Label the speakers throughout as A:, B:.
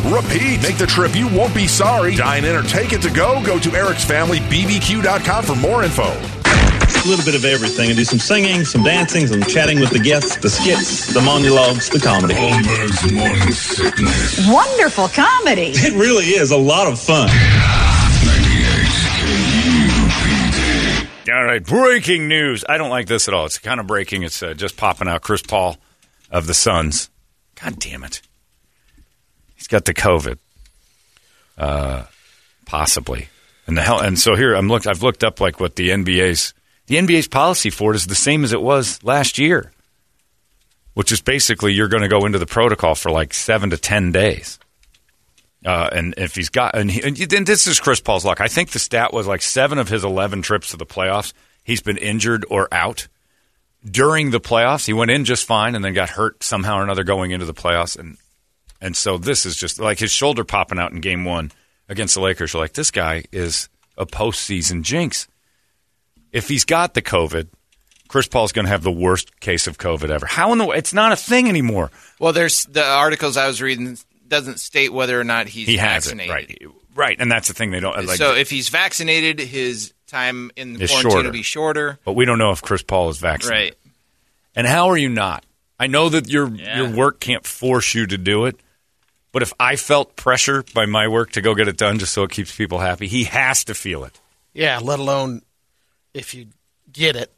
A: repeat. Make the trip, you won't be sorry. Dine in or take it to go. Go to Eric's Family bbq.com for more info.
B: A little bit of everything. I do some singing, some dancing, some chatting with the guests, the skits, the monologues, the comedy.
C: Holmberg's morning sickness.
D: Wonderful comedy.
B: It really is a lot of fun.
E: All right, breaking news. I don't like this at all. It's kind of breaking. It's uh, just popping out. Chris Paul of the Suns. God damn it. Got the COVID. Uh, possibly. And the hell and so here I'm looked I've looked up like what the NBA's the NBA's policy for it is the same as it was last year. Which is basically you're going to go into the protocol for like 7 to 10 days. Uh, and if he's got, and, he, and this is Chris Paul's luck. I think the stat was like seven of his 11 trips to the playoffs, he's been injured or out. During the playoffs, he went in just fine and then got hurt somehow or another going into the playoffs. And, and so this is just like his shoulder popping out in game one against the Lakers. You're like, this guy is a postseason jinx. If he's got the COVID, Chris Paul's going to have the worst case of COVID ever. How in the it's not a thing anymore.
F: Well, there's the articles I was reading doesn't state whether or not he's
E: he has
F: vaccinated.
E: it right, right, and that's the thing they don't like.
F: so if he's vaccinated, his time in
E: Is
F: quarantine
E: shorter.
F: will be shorter.
E: but we don't know if Chris Paul is vaccinated.
F: Right.
E: And how are you not? I know that your
F: Yeah.
E: your work can't force you to do it, but if I felt pressure by my work to go get it done just so it keeps people happy, he has to feel it.
G: Yeah, let alone if you get it,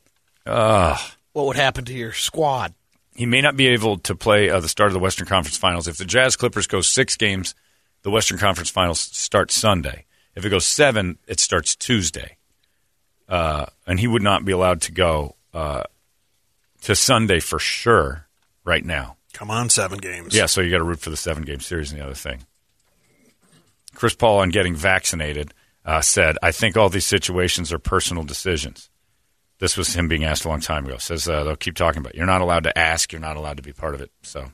E: Ugh.
G: what would happen to your squad?
E: He may not be able to play uh, the start of the Western Conference Finals. If the Jazz Clippers go six games, the Western Conference Finals start Sunday. If it goes seven, it starts Tuesday. Uh, and he would not be allowed to go uh, to Sunday for sure right now.
H: Come on, seven games.
E: Yeah, so you got to root for the seven game series and the other thing. Chris Paul, on getting vaccinated, uh, said, I think all these situations are personal decisions. This was him being asked a long time ago. Says uh, they'll keep talking about it. You're not allowed to ask. You're not allowed to be part of it. So,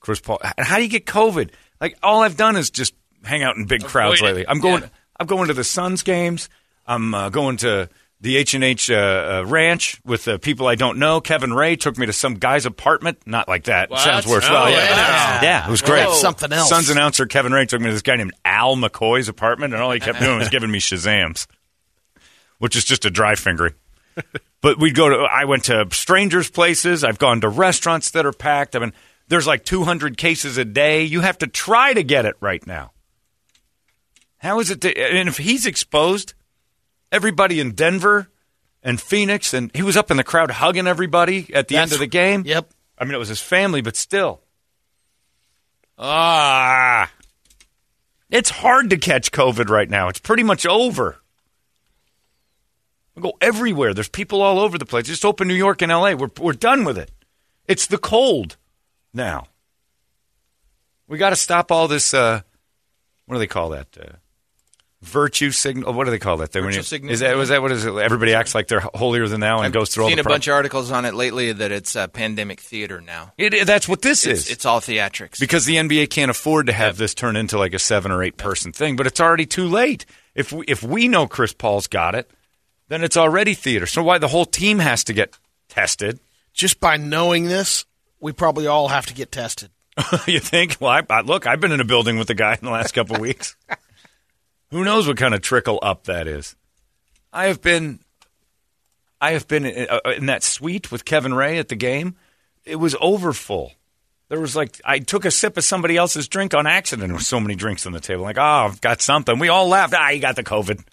E: Chris Paul, and how do you get COVID? Like all I've done is just hang out in big crowds
F: it.
E: lately. I'm going.
F: Yeah.
E: I'm going to the Suns games. I'm uh, going to the H and H uh, uh, Ranch with uh, people I don't know. Kevin Ray took me to some guy's apartment. Not like that.
F: What?
E: Sounds worse.
F: Oh,
E: well, yeah,
F: yeah.
E: yeah, it was great.
G: That's something else.
E: Suns announcer Kevin Ray took me to this guy named Al McCoy's apartment, and all he kept doing was giving me Shazams, which is just a dry fingering. but we'd go to. I went to strangers' places. I've gone to restaurants that are packed. I mean, there's like 200 cases a day. You have to try to get it right now. How is it? To, and if he's exposed, everybody in Denver and Phoenix, and he was up in the crowd hugging everybody at the end of the game.
G: Yep.
E: I mean, it was his family, but still. Ah. It's hard to catch COVID right now. It's pretty much over. We go everywhere. There's people all over the place. Just open New York and LA. We're, we're done with it. It's the cold now. We got to stop all this uh, what do they call that? Uh, virtue signal. What do they call that? thing? When
F: Virtue
E: you-
F: signal.
E: Is that was that what is it? Everybody acts like they're holier than thou and
F: I've
E: goes through all
F: seen
E: the
F: a bunch of articles on it lately that it's uh, pandemic theater now.
E: It, that's what this
F: It's,
E: is.
F: it's all theatrics.
E: because the NBA can't afford to have this turn into like a seven or eight person thing, but it's already too late. If we, if we know Chris Paul's got it, then it's already theater. So why the whole team has to get tested?
G: Just by knowing this, we probably all have to get tested.
E: you think? Well, I, I, look, I've been in a building with the guy in the last couple of weeks. Who knows what kind of trickle up that is? I have been, I have been in, uh, in that suite with Kevin Ray at the game. It was over full. There was like I took a sip of somebody else's drink on accident. There was so many drinks on the table. Like, oh, I've got something. We all laughed. Ah, you got the COVID.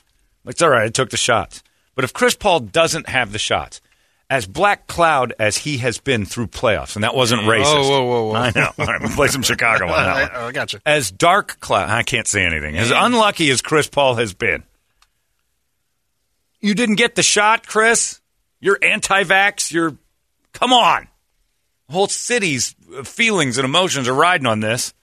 E: It's all right. I took the shots. But if Chris Paul doesn't have the shots, as black cloud as he has been through playoffs, and that wasn't racist.
G: whoa, whoa, whoa.
E: I know. All right, we'll play some Chicago on that one.
G: I, I got you.
E: As dark cloud, I can't say anything. As unlucky as Chris Paul has been, you didn't get the shot, Chris. You're anti-vax. You're, come on. Whole city's feelings and emotions are riding on this,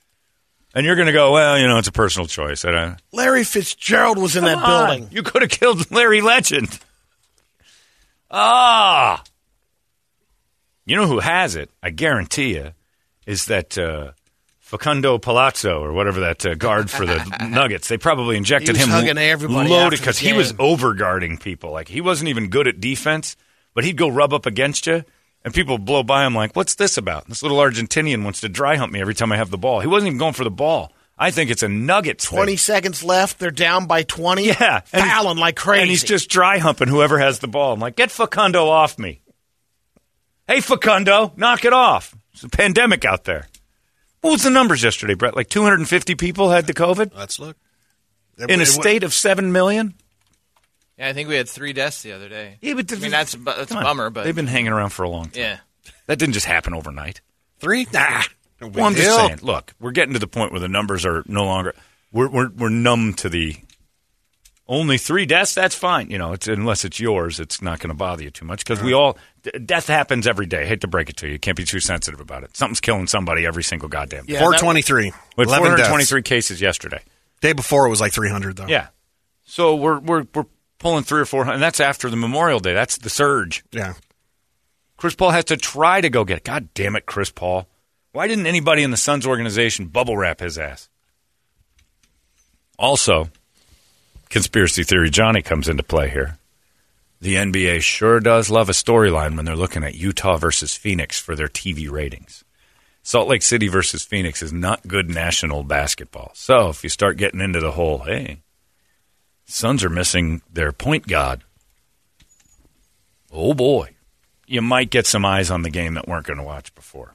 E: and you're going to go, well, you know, it's a personal choice. I don't,
G: Larry Fitzgerald was in that
E: on.
G: building.
E: You could have killed Larry Legend. Ah. You know who has it? I guarantee you, is that uh, Facundo Palazzo or whatever that uh, guard for the Nuggets. They probably injected him
G: hugging everybody
E: loaded because he was over guarding people. Like he wasn't even good at defense, but he'd go rub up against you. And people blow by him like, "What's this about?" This little Argentinian wants to dry hump me every time I have the ball. He wasn't even going for the ball. I think it's a Nuggets. thing.
G: 20 seconds left. They're down by 20.
E: Yeah, and he's-
G: Fouling like crazy.
E: And he's just dry humping whoever has the ball. I'm like, get Facundo off me. Hey, Facundo, knock it off. It's a pandemic out there. What was the numbers yesterday, Brett? Like 250 people had the COVID
G: Let's look.
E: in a state of 7 million?
F: yeah, I think we had three deaths the other day.
E: Yeah, but
F: I mean that's a that's a
E: Come on.
F: bummer, but
E: They've been hanging around for a long time.
F: yeah.
E: That didn't just happen overnight.
G: Three? Nah. No
E: Well, I'm just saying, look, we're getting to the point where the numbers are no longer. We're we're, we're numb to the only three deaths. That's fine, you know. It's unless it's yours, it's not going to bother you too much because we all death happens every day. I hate to break it to you, you can't be too sensitive about it. Something's killing somebody every single goddamn day.
G: Yeah,
D: Four
G: that-
D: twenty-three.
E: We had
D: 11 deaths.
E: 423 cases yesterday.
D: Day before it was like three hundred though.
E: Yeah, so we're we're we're pulling three or four hundred, and that's after the Memorial Day. That's the surge.
D: Yeah.
E: Chris Paul has to try to go get it. God damn it, Chris Paul. Why didn't anybody in the Suns organization bubble wrap his ass? Also, conspiracy theory Johnny comes into play here. The NBA sure does love a storyline when they're looking at Utah versus Phoenix for their TV ratings. Salt Lake City versus Phoenix is not good national basketball. So if you start getting into the whole, hey, Suns are missing their point guard. Oh boy you might get some eyes on the game that weren't going to watch before.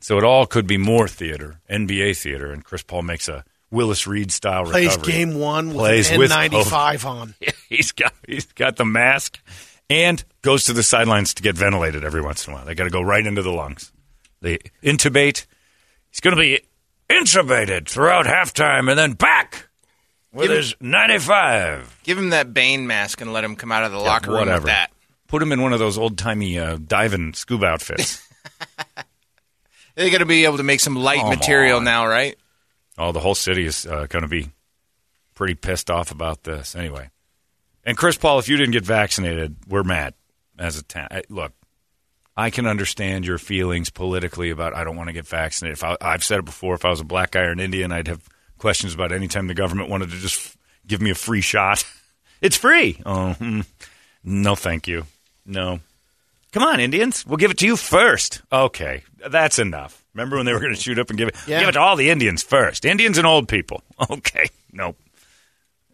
E: So it all could be more theater, NBA theater, and Chris Paul makes a Willis Reed style
G: Plays
E: recovery.
G: game one with
E: Plays with
G: N95 on.
E: he's got he's got the mask and goes to the sidelines to get ventilated every once in a while. They got to go right into the lungs. They intubate. He's going to be intubated throughout halftime and then back with
F: Give him-
E: his 95.
F: Give him that Bane mask and let him come out of the locker room
E: whatever.
F: with that.
E: Put him in one of those old timey uh, diving scuba outfits.
F: They're going to be able to make some light
E: Come
F: material
E: on.
F: now, right?
E: Oh, the whole city is uh, going to be pretty pissed off about this anyway. And Chris Paul, if you didn't get vaccinated, we're mad as a town. I- Look, I can understand your feelings politically about I don't want to get vaccinated. If I, I've said it before, if I was a black guy or an Indian, I'd have questions about any time the government wanted to just f- give me a free shot. it's free. Oh, hmm. no, thank you. No. Come on, Indians. We'll give it to you first. Okay, that's enough. Remember when they were going to shoot up and give it?
G: Yeah.
E: Give it to all the Indians first. Indians and old people. Okay. Nope.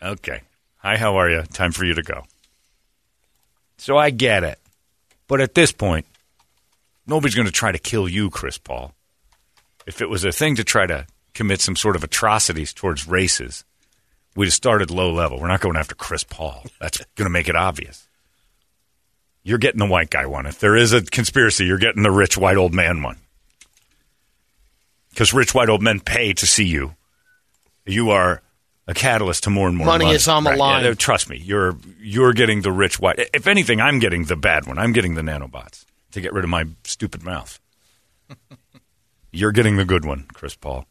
E: Okay. Hi, how are you? Time for you to go. So I get it. But at this point, nobody's going to try to kill you, Chris Paul. If it was a thing to try to commit some sort of atrocities towards races, we'd have started low level. We're not going after Chris Paul. That's going to make it obvious. You're getting the white guy one. If there is a conspiracy, you're getting the rich white old man one. Because rich white old men pay to see you. You are a catalyst to more and more
G: Money is on the
E: Right,
G: line.
E: yeah, trust me, you're you're getting the rich white. If anything, I'm getting the bad one. I'm getting the nanobots to get rid of my stupid mouth. you're getting the good one, Chris Paul.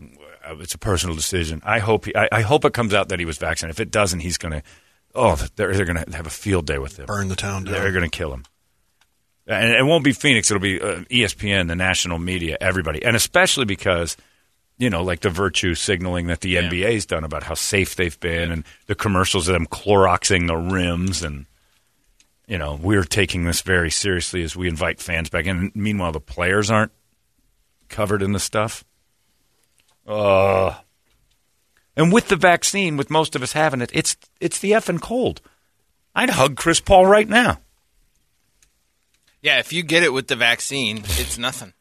E: uh, it's a personal decision. I hope he, I, I hope it comes out that he was vaccinated. If it doesn't, he's going to. Oh, they're they're going to have a field day with him.
D: Burn the town down.
E: They're going to kill him. And it won't be Phoenix. It'll be uh, ESPN, the national media, everybody, and especially because you know, like the virtue signaling that the NBA's done about how safe they've been, and the commercials of them Cloroxing the rims, and you know, we're taking this very seriously as we invite fans back in. Meanwhile, the players aren't covered in the stuff. Uh, and with the vaccine, with most of us having it, it's it's the effing cold. I'd hug Chris Paul right now.
F: Yeah, if you get it with the vaccine, it's nothing.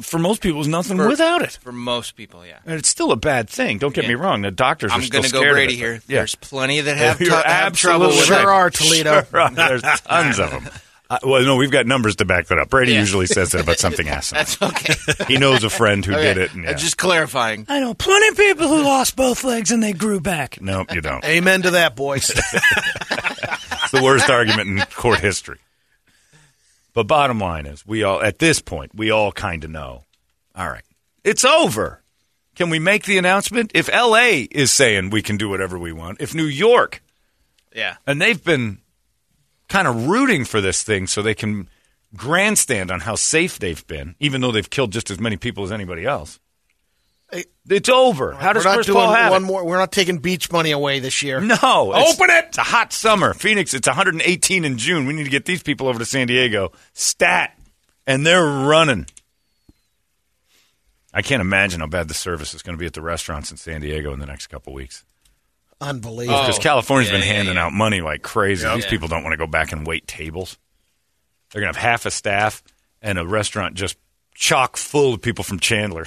E: For most people, it's nothing
F: For-
E: without it.
F: For most people, yeah.
E: And it's still a bad thing. Don't get
F: Yeah.
E: me wrong. The doctors
F: I'm
E: are still
F: going to go
E: scared of
F: Brady here.
E: Yeah.
F: There's plenty that have, t- have trouble with
E: absolutely
F: it.
G: Sure are, Toledo.
E: Sure are. There's tons of them. Uh, well, no, we've got numbers to back that up. Brady
F: Yeah.
E: usually says that about something asinine.
F: That's okay.
E: he knows a friend who did it. And, yeah.
F: Just clarifying.
H: I know plenty of people who lost both legs and they grew back.
E: Nope, you don't.
G: Amen to that, boys.
E: It's the worst argument in court history. But bottom line is, we all at this point, we all kind of know. All right, it's over. Can we make the announcement? If L.A. is saying we can do whatever we want, if New York
F: Yeah.
E: and they've been kind of rooting for this thing so they can grandstand on how safe they've been, even though they've killed just as many people as anybody else. It's over. How does Chris Paul have
G: one
E: it?
G: more. We're not taking beach money away this year.
E: No.
G: Open it!
E: It's a hot summer. Phoenix, it's 118 in June. We need to get these people over to San Diego. Stat. And they're running. I can't imagine how bad the service is going to be at the restaurants in San Diego in the next couple weeks.
G: Unbelievable.
E: Because California's
F: yeah,
E: been
F: yeah,
E: handing
F: yeah.
E: out money like crazy. These
F: Yeah.
E: people don't want to go back and wait tables. They're going to have half a staff and a restaurant just chock full of people from Chandler.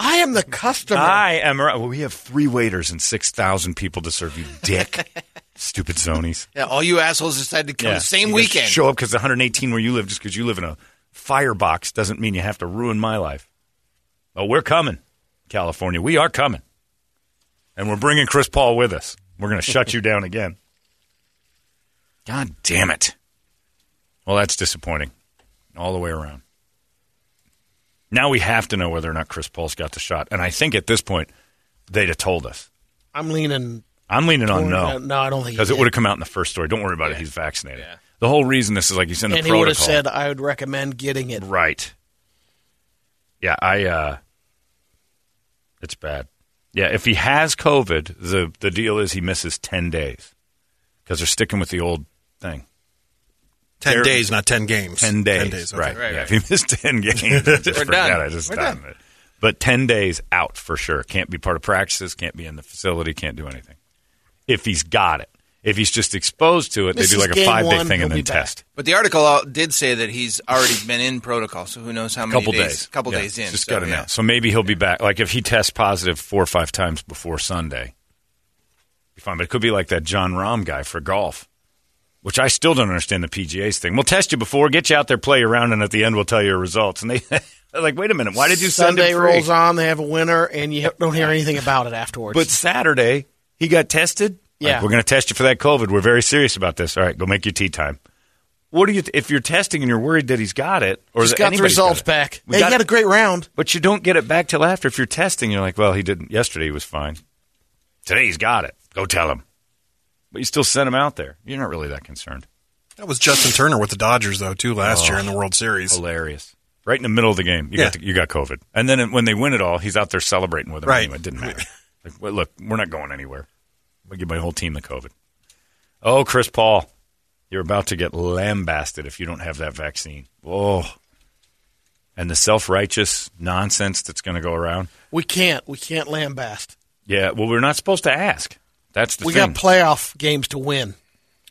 G: I am the customer.
E: I am. Well, we have three waiters and 6,000 people to serve you, dick. Stupid zonies.
F: Yeah, all you assholes decided to come the same
E: You
F: weekend.
E: Show up because 118 where you live, just because you live in a firebox, doesn't mean you have to ruin my life. Oh, we're coming, California. We are coming, and we're bringing Chris Paul with us. We're going to shut you down again. God damn it! Well, that's disappointing, all the way around. Now we have to know whether or not Chris Paul's got the shot, and I think at this point they'd have told us.
G: I'm leaning.
E: I'm leaning on no.
G: No, I don't think
E: Because it would have come out in the first story. Don't worry about it. He's vaccinated. The whole reason this is like he's in the
G: And he would have said, "I would recommend getting it."
E: right. Yeah, I. uh It's bad. Yeah, if he has COVID, the the deal is he misses ten days because they're sticking with the old thing.
D: Ten
E: They're-
D: days, not ten games.
E: Ten days,
D: Ten days. okay.
E: right?
F: Right,
E: yeah,
F: right.
E: if he missed ten games, I just
F: We're
E: forgot.
F: done.
E: I just
F: We're done.
E: it. But ten days out for sure. Can't be part of practices. Can't be in the facility. Can't do anything. If he's got it, if he's just exposed to it,
G: This
E: they do like a five day thing and then test.
F: But the article did say that he's already been in protocol, so who knows how many
E: couple
F: days?
E: days.
F: couple
E: Yeah,
F: days in.
E: Just
F: so,
E: got to
F: yeah.
E: So maybe he'll be back. Like if he tests positive four or five times before Sunday, be fine. But it could be like that Jon Rahm guy for golf, which I still don't understand the PGA's thing. We'll test you before, get you out there, play around, and at the end we'll tell you your results. And they like, wait a minute, why did you send
G: Sunday
E: him
G: rolls on, they have a winner, and you don't hear anything about it afterwards.
E: But Saturday he got tested. Like,
G: Yeah.
E: we're going to test you for that COVID. We're very serious about this. All right, go make your tea time. What do you if you're testing and you're worried that he's got it or
G: just
E: that
G: got the results
E: it?
G: back.
E: We
G: Hey,
E: got-
G: he had a great round.
E: But you don't get it back till after. If you're testing, you're like, well, he didn't. Yesterday he was fine. Today he's got it. Go tell him. But you still sent him out there. You're not really that concerned.
D: That was Justin Turner with the Dodgers though too last oh, year in the World Series.
E: Hilarious. Right in the middle of the game, you
D: Yeah.
E: got the, you got COVID, and then when they win it all, he's out there celebrating with them.
D: Right.
E: Anyway, it didn't matter. Like, well, look, we're not going anywhere. I give my whole team the COVID. Oh, Chris Paul, you're about to get lambasted if you don't have that vaccine. Oh, and the self righteous nonsense that's going to go around.
G: We can't. We can't lambast.
E: Yeah, well, we're not supposed to ask. That's the
G: We
E: thing.
G: got playoff games to win.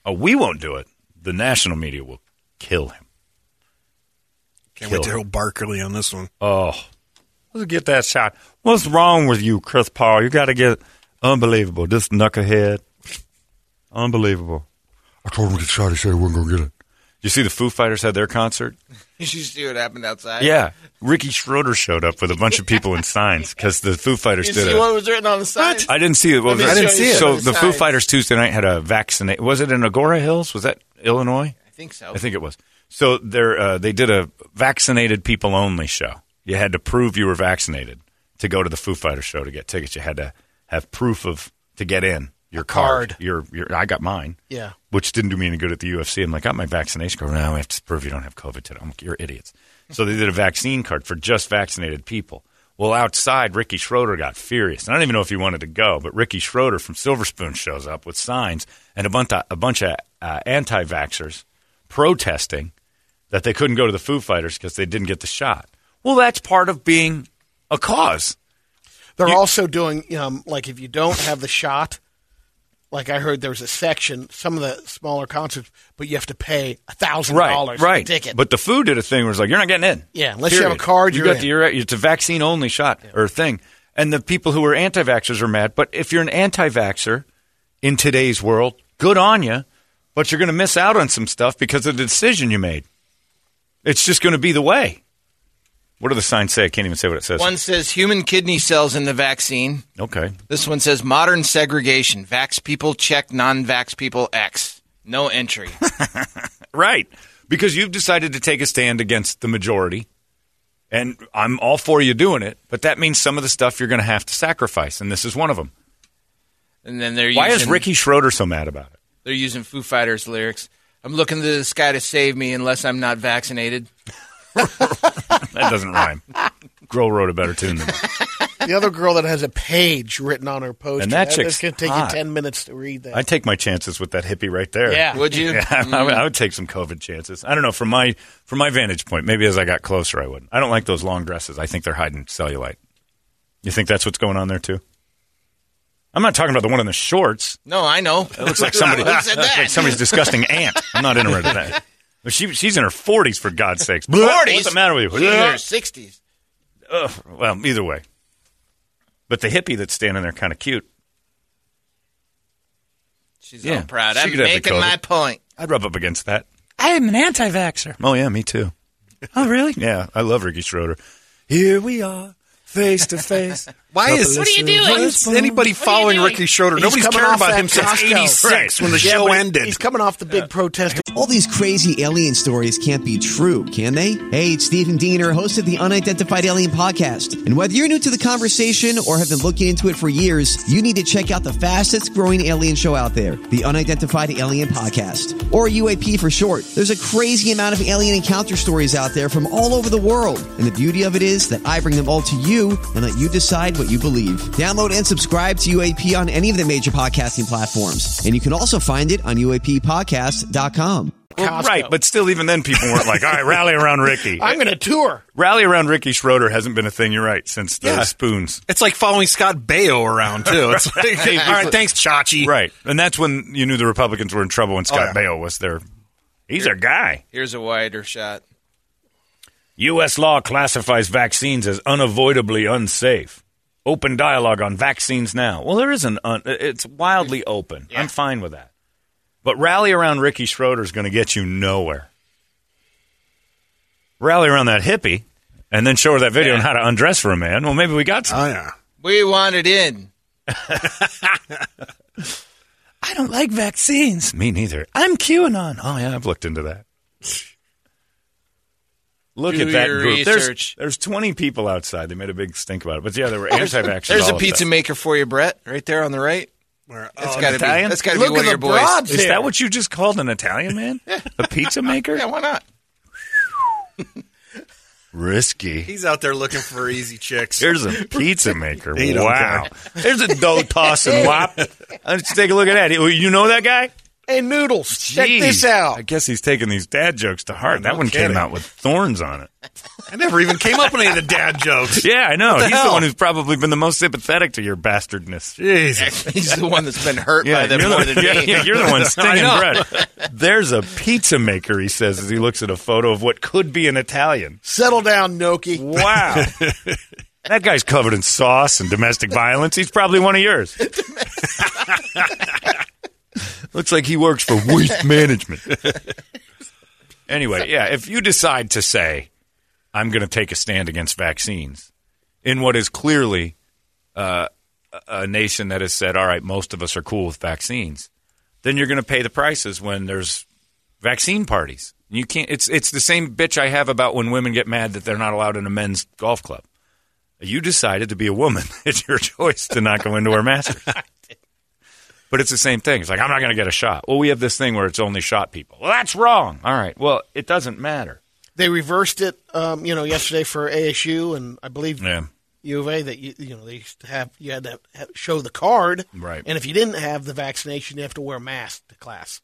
E: oh, we won't do it. The national media will kill him.
D: Can't wait to
E: Kill.
D: hear Barkley on this one.
E: Oh, let's get that shot. What's wrong with you, Chris Paul? You got to get unbelievable. This knucklehead, unbelievable.
C: I told him to try He said he wasn't going to get it.
E: You see, the Foo Fighters had their concert.
F: You should see what happened outside.
E: Yeah, Ricky Schroder showed up with a bunch of people in signs because the Foo Fighters
G: You
E: did
G: see
E: it.
G: what was written on the side?
E: I didn't see it. What was?
G: I didn't see it.
E: So
G: some
E: the Foo. Fighters Tuesday night had a vaccinate. Was it in Agoura Hills? Was that Illinois?
F: I think so.
E: I think it was. So there, uh, they did a vaccinated people only show. You had to prove you were vaccinated to go to the Foo Fighters show to get tickets. You had to have proof of to get in your
G: card.
E: Your, your I got mine.
G: Yeah.
E: Which didn't do me any good at the UFC. I'm like, I got my vaccination card. Now we have to prove you don't have COVID today. I'm like, you're idiots. So they did a vaccine card for just vaccinated people. Well, outside, Ricky Schroder got furious. I don't even know if he wanted to go, but Ricky Schroder from Silver Spoon shows up with signs and a bunch of, a bunch of uh, anti vaxxers protesting that they couldn't go to the Foo Fighters because they didn't get the shot. Well, that's part of being a cause.
G: They're also doing um, like if you don't have the shot, like I heard there was a section, some of the smaller concerts, but you have to pay a thousand dollars
E: right.
G: ticket.
E: But the food did a thing where it's like you're not getting in.
G: Yeah, unless you have a card,
E: You
G: you're
E: got
G: in.
E: the, it's a vaccine only shot or thing. And the people who are anti-vaxxers are mad. But if you're an anti-vaxxer in today's world, good on you. But you're going to miss out on some stuff because of the decision you made. It's just going to be the way. What do the signs say? I can't even say what it says.
F: One says human kidney cells in the vaccine.
E: Okay.
F: This one says modern segregation. Vax people check, non-vax people X. No entry.
E: Right. Because you've decided to take a stand against the majority. And I'm all for you doing it, but that means some of the stuff you're going to have to sacrifice, and this is one of them.
F: And then they're
E: Why
F: using,
E: is Ricky Schroder so mad about it?
F: They're using Foo Fighters lyrics. I'm looking to the sky to save me unless I'm not vaccinated.
E: That doesn't rhyme. Girl wrote a better tune than me.
G: the other girl that has a page written on her poster.
E: And that
G: It's
E: chick's
G: going to take
E: hot.
G: you ten minutes to read that.
E: I'd take my chances with that hippie right there.
G: Yeah.
F: Would you?
E: Yeah, I,
F: Mm.
E: would, I would take some COVID chances. I don't know from my from my vantage point. Maybe as I got closer, I wouldn't. I don't like those long dresses. I think they're hiding cellulite. You think that's what's going on there too? I'm not talking about the one in the shorts.
F: No, I know.
E: It looks like somebody,
F: Who said
E: looks
F: that?
E: like somebody's disgusting aunt. I'm not interested in that. But she, she's in her 40s, for God's sakes.
F: 40s?
E: What's the matter with you?
F: She's in her 60s.
E: Ugh. Well, either way. But the hippie that's standing there kind of cute.
F: She's
E: Yeah,
F: all proud.
E: she
F: I'm
E: could have the
F: making my point.
E: I'd rub up against that.
H: I am an anti-vaxxer.
E: Oh, yeah, me too.
H: Oh, really?
E: Yeah, I love Ricky Schroder. Here we are, face to face.
D: Why is
H: What are you doing?
D: Why is anybody following Ricky Schroder?
G: He's
D: Nobody's
G: coming
D: cared about
G: that
D: him since
G: Costco.
D: '86 when the
G: Yeah,
D: show ended.
G: He's coming off the big protest.
I: All these crazy alien stories can't be true, can they? Hey, it's Stephen Diener, host of the Unidentified Alien Podcast. And whether you're new to the conversation or have been looking into it for years, you need to check out the fastest growing alien show out there, the Unidentified Alien Podcast, or UAP for short. There's a crazy amount of alien encounter stories out there from all over the world. And the beauty of it is that I bring them all to you and let you decide what you believe. Download and subscribe to UAP on any of the major podcasting platforms. And you can also find it on UAPpodcast.com.
E: Well,
G: Costco.
E: right, but still, even then, people weren't like, all right, rally around Ricky.
G: I'm going to tour.
E: rally around Ricky Schroder hasn't been a thing, you're right, since the
D: Yeah.
E: spoons.
D: It's like following Scott Baio around too. It's like, all right, thanks, Chachi.
E: Right. And that's when you knew the Republicans were in trouble when oh, Scott
D: Oh, yeah.
E: Baio was there. He's our guy.
F: Here's a wider shot.
E: U.S. law classifies vaccines as unavoidably unsafe. Open dialogue on vaccines now. Well, there is an. Un- uh, it's wildly open. I'm fine with that. But rally around Ricky Schroder is going to get you nowhere. Rally around that hippie, and then show her that video on how to undress for a man. Well, maybe we got some.
D: Oh yeah.
F: We want it in.
H: I don't like vaccines.
E: Me neither.
H: I'm QAnon.
E: Oh yeah, I've looked into that. Look
F: Do
E: at that group. There's,
F: research.
E: there's 20 people outside. They made a big stink about it. But yeah, there were anti-vaxxers.
F: There's
E: all
F: a pizza
E: that.
F: maker for you, Brett, right there on the right.
D: Where,
F: That's
D: oh,
F: got to be.
E: Italian?
F: That's got to be
G: Look
F: one
G: at
F: of your
G: the
F: boys.
G: broads
E: Is
G: here.
E: that what you just called an Italian man? A pizza maker?
F: Yeah, why not?
E: Risky.
D: he's out there looking for easy chicks.
E: Here's a pizza maker.
D: He don't
E: wow. There's a dough tossing wop. Let's take a look at that. You know that guy?
G: Hey, Noodles, check this out.
E: I guess he's taking these dad jokes to heart. that one came out with thorns on it.
D: I never even came up with any of the dad jokes.
E: Yeah, I know.
D: the
E: He's the one who's probably been the most sympathetic to your bastardness.
D: Jesus.
F: He's the one that's been hurt
E: Yeah,
F: by them
E: you're
F: more
E: the,
F: than
E: yeah,
F: me.
E: yeah, you're the one stinging
D: know.
E: bread. There's a pizza maker, he says, as he looks at a photo of what could be an Italian.
G: Settle down, Noki.
E: Wow. that guy's covered in sauce and domestic violence. He's probably one of yours. Looks like he works for waste management. anyway, yeah, if you decide to say, I'm going to take a stand against vaccines in what is clearly uh, a nation that has said, all right, most of us are cool with vaccines, then you're going to pay the prices when there's vaccine parties. You can't. It's it's the same bitch I have about when women get mad that they're not allowed in a men's golf club. You decided to be a woman. It's your choice to not go into our mask. But it's the same thing. It's like, I'm not going to get a shot. Well, we have this thing where it's only shot people. Well, that's wrong. All right. Well, it doesn't matter.
G: They reversed it, um, you know, yesterday for ASU and I believe
E: Yeah.
G: U of A that you, you know they used to have you had to have, show the card,
E: Right.
G: And if you didn't have the vaccination, you have to wear a mask to class.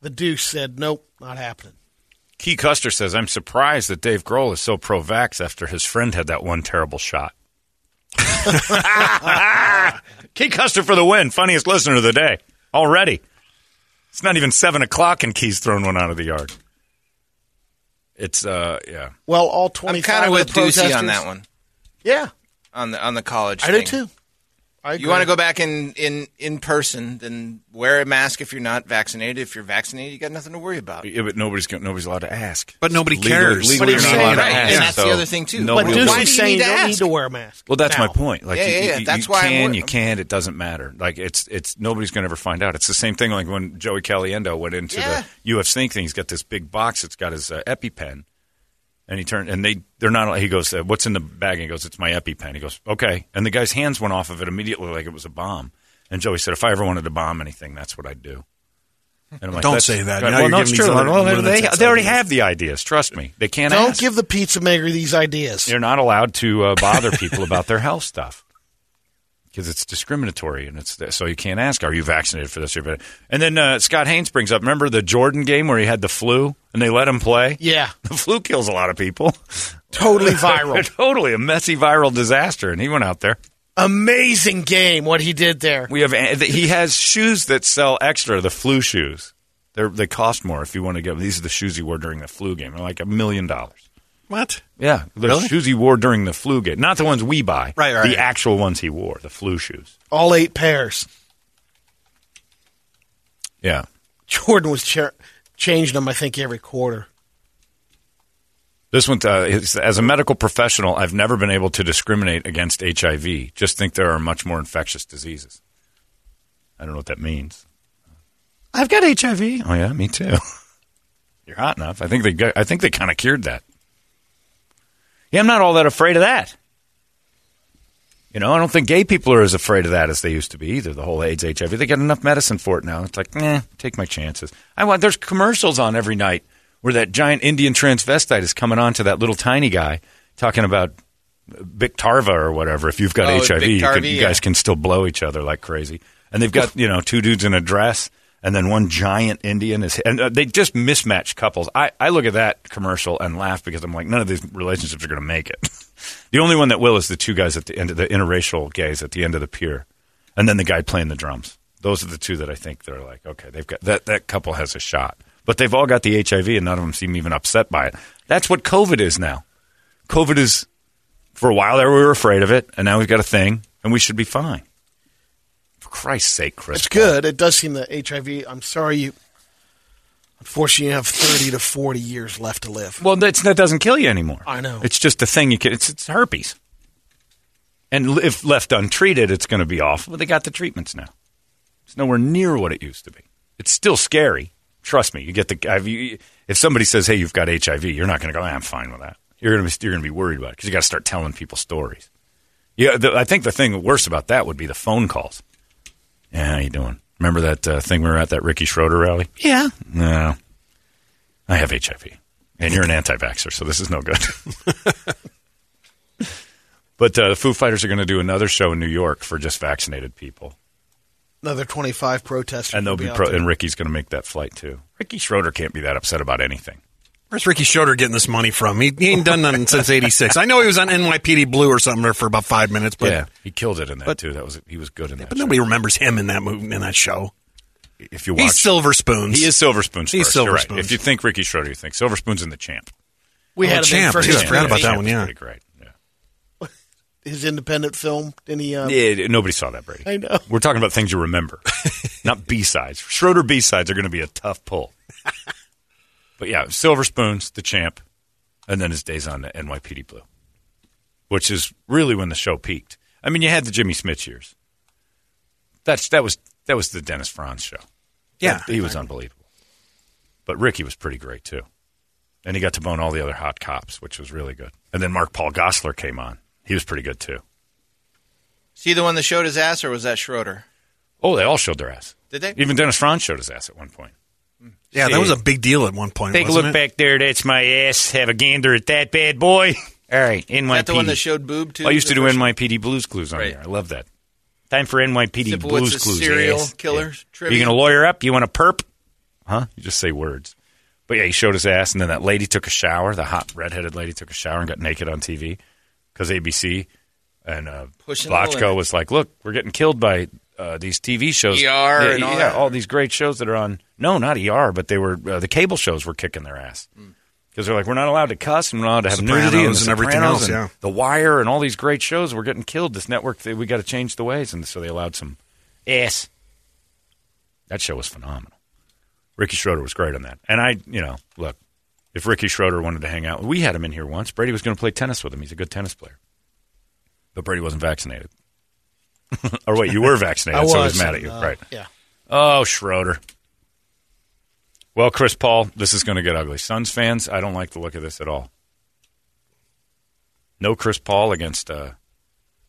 G: The Deuce said, "Nope, not happening."
E: Key Custer says, I'm surprised that Dave Grohl is so pro vax after his friend had that one terrible shot. Key Custer for the win. Funniest listener of the day. Already. It's not even 7 o'clock and Key's thrown one out of the yard. It's, uh, yeah.
G: Well, all twenty.
F: I'm kind of with Ducey on that one.
G: Yeah,
F: On the on the college.
G: I do too. I
F: You want to go back in, in, in person, then wear a mask if you're not vaccinated. If you're vaccinated, you got nothing to worry about.
E: Yeah, but nobody's, go- nobody's allowed to ask.
D: But nobody
E: Legally-
D: cares.
E: legally
G: But
E: you're
G: he's
E: not allowed
G: saying-
E: to
G: right,
E: ask,
F: and that's the other thing, too.
G: But
E: nobody will-
G: Deuce
F: why
G: is
F: do you
G: saying
F: need
G: you
F: to
G: don't need
F: ask?
G: to wear a mask.
E: Well, that's
G: now.
E: my point. Like,
F: Yeah,
E: you,
F: yeah, yeah.
E: you-
F: That's
E: you
F: why I'm
E: can,
F: wor-
E: you can't. It doesn't matter. Like, it's it's nobody's going to ever find out. It's the same thing. Like when Joey Caliendo went into
F: Yeah.
E: the UFC thing, he's got this big box. It's got his uh, EpiPen, and he turned and they they're not. He goes, uh, "What's in the bag?" And he goes, "It's my EpiPen." He goes, "Okay," and the guy's hands went off of it immediately, like it was a bomb. And Joey said, "If I ever wanted to bomb anything, that's what I'd do." And I'm like,
D: Don't say that.
E: Well, no, it's true. Well, they, they already have the ideas. Trust me, they can't.
G: Don't
E: ask.
G: give the pizza maker these ideas.
E: You're not allowed to uh, bother people about their health stuff because it's discriminatory, and it's so you can't ask, "Are you vaccinated for this?" or? And then uh, Scott Haynes brings up, remember the Jordan game where he had the flu and they let him play?
G: Yeah,
E: The flu kills a lot of people.
G: totally viral.
E: totally a messy viral disaster, and he went out there.
G: Amazing game. What he did there.
E: We have he has shoes that sell extra, the flu shoes. They they cost more if you want to get. them. These are the shoes he wore during the flu game. They're like a million dollars.
D: What?
E: Yeah, the
D: Really?
E: shoes he wore during the flu game, not the ones we buy.
D: Right, right.
E: The actual ones he wore, the flu shoes.
G: All eight pairs.
E: Yeah.
G: Jordan was ch- changing them. I think every quarter.
E: This one, uh, is, as a medical professional, I've never been able to discriminate against HIV. Just think there are much more infectious diseases. I don't know what that means.
H: I've got HIV.
E: Oh yeah, me too. You're hot enough. I think they. got- I think they kind of cured that. Yeah, I'm not all that afraid of that. You know, I don't think gay people are as afraid of that as they used to be either. The whole AIDS, HIV, they get enough medicine for it now. It's like, eh, take my chances. I want. There's commercials on every night where that giant Indian transvestite is coming on to that little tiny guy talking about Biktarva or whatever. If you've got
F: Oh,
E: HIV, you, can, you
F: yeah.
E: guys can still blow each other like crazy. And they've got you know two dudes in a dress, and then one giant Indian is, and uh, they just mismatch couples. I, I look at that commercial and laugh because I'm like, none of these relationships are going to make it. the only one that will is the two guys at the end of the interracial gays at the end of the pier, and then the guy playing the drums. Those are the two that I think they're like, okay, they've got that that couple has a shot, but they've all got the HIV, and none of them seem even upset by it. That's what COVID is now. COVID is for a while there we were afraid of it, and now we've got a thing, and we should be fine. Christ's sake, Chris.
G: It's
E: Paul.
G: good. It does seem that HIV. I'm sorry you. Unfortunately, you have 30 to 40 years left to live.
E: Well, that's, that doesn't kill you anymore.
G: I know.
E: It's just a thing you can. It's, it's herpes, and if left untreated, it's going to be awful. But they got the treatments now. It's nowhere near what it used to be. It's still scary. Trust me. You get the. If somebody says, "Hey, you've got HIV," you're not going to go. "Ah, I'm fine with that. You're going to be. You're going to be worried about it because you got to start telling people stories. Yeah, the, I think the thing worse about that would be the phone calls. Yeah, how you doing? Remember that uh, thing we were at that Ricky Schroder rally?
H: Yeah.
E: No, I have HIV, and you're an anti-vaxxer, so this is no good. but uh, the Foo Fighters are going to do another show in New York for just vaccinated people,
G: Another 25 protesters.
E: and they'll
G: will
E: be pro- and Ricky's going to make that flight too. Ricky Schroder can't be that upset about anything.
D: Where's Ricky Schroder getting this money from? He, he ain't done nothing since '86. I know he was on NYPD Blue or something for about five minutes, but
E: yeah, he killed it in that
D: but-
E: too. That was he was good in that.
D: but
E: show.
D: nobody remembers him in that movie in that show.
E: if you watch,
D: He's Silver Spoons.
E: he is Silver Spoons.
D: He's
E: first.
D: Silver
E: You're right.
D: Spoons.
E: If you think Ricky Schroder, you think Silver Spoons and the Champ.
G: we
D: Oh,
G: had a
D: Champ,
G: for
D: too.
G: his,
D: I forgot about that
E: Champ
D: one, yeah.
E: pretty great. Yeah.
G: his independent film. Didn't he? Uh,
E: Yeah, nobody saw that, Brady.
G: I know.
E: We're talking about things you remember, not B sides. Schroder B sides are going to be a tough pull. but yeah, Silver Spoons, the champ, and then his days on the NYPD Blue, which is really when the show peaked. I mean, you had the Jimmy Smits years. That's that was that was the Dennis Franz show.
D: Yeah,
E: That- he was unbelievable. But Ricky was pretty great too, and he got to bone all the other hot cops, which was really good. And then Mark Paul Gosselaar came on. He was pretty good too.
F: Is he the one that showed his ass, or was that Schroder?
E: Oh, they all showed their ass.
F: Did they?
E: Even Dennis Franz showed his ass at one point.
D: Yeah, that was a big deal at one point.
E: Take a
D: wasn't
E: look
D: it?
E: back there. That's my ass. Have a gander at that bad boy. All right, NYPD.
F: Is that the one that showed boob too?
E: I used to
F: the
E: do
F: first-
E: NYPD Blues Clues on
F: Right.
E: here. I love that. Time for NYPD
F: Sipowicz's
E: Blues Clues.
F: serial
E: ass.
F: killer
E: Yeah.
F: trivia.
E: You going to lawyer up? You want a perp? Huh? You just say words. But yeah, he showed his ass, and then that lady took a shower. The hot redheaded lady took a shower and got naked on TV because ABC and uh,
F: Pushing
E: Blatchko was like, "Look, we're getting killed by uh, these TV shows,
F: ER
E: yeah,
F: and all
E: yeah,
F: that.
E: all these great shows that are on. No, not ER, but they were uh, the cable shows were kicking their ass." Because they're like, we're not allowed to cuss, and we're not allowed to have
D: Sopranos
E: nudity and,
D: and everything else,
E: and
D: yeah.
E: The Wire and all these great shows. We're getting killed. This network, they, we got to change the ways, and so they allowed some ass. That show was phenomenal. Ricky Schroder was great on that, and I, you know, look, if Ricky Schroder wanted to hang out, we had him in here once. Brady was going to play tennis with him. He's a good tennis player, but Brady wasn't vaccinated. or wait, you were vaccinated,
G: I
E: so
G: was,
E: mad at you,
G: uh,
E: right?
G: Yeah.
E: Oh, Schroder. Well, Chris Paul, this is going to get ugly. Suns fans, I don't like the look of this at all. No Chris Paul against uh,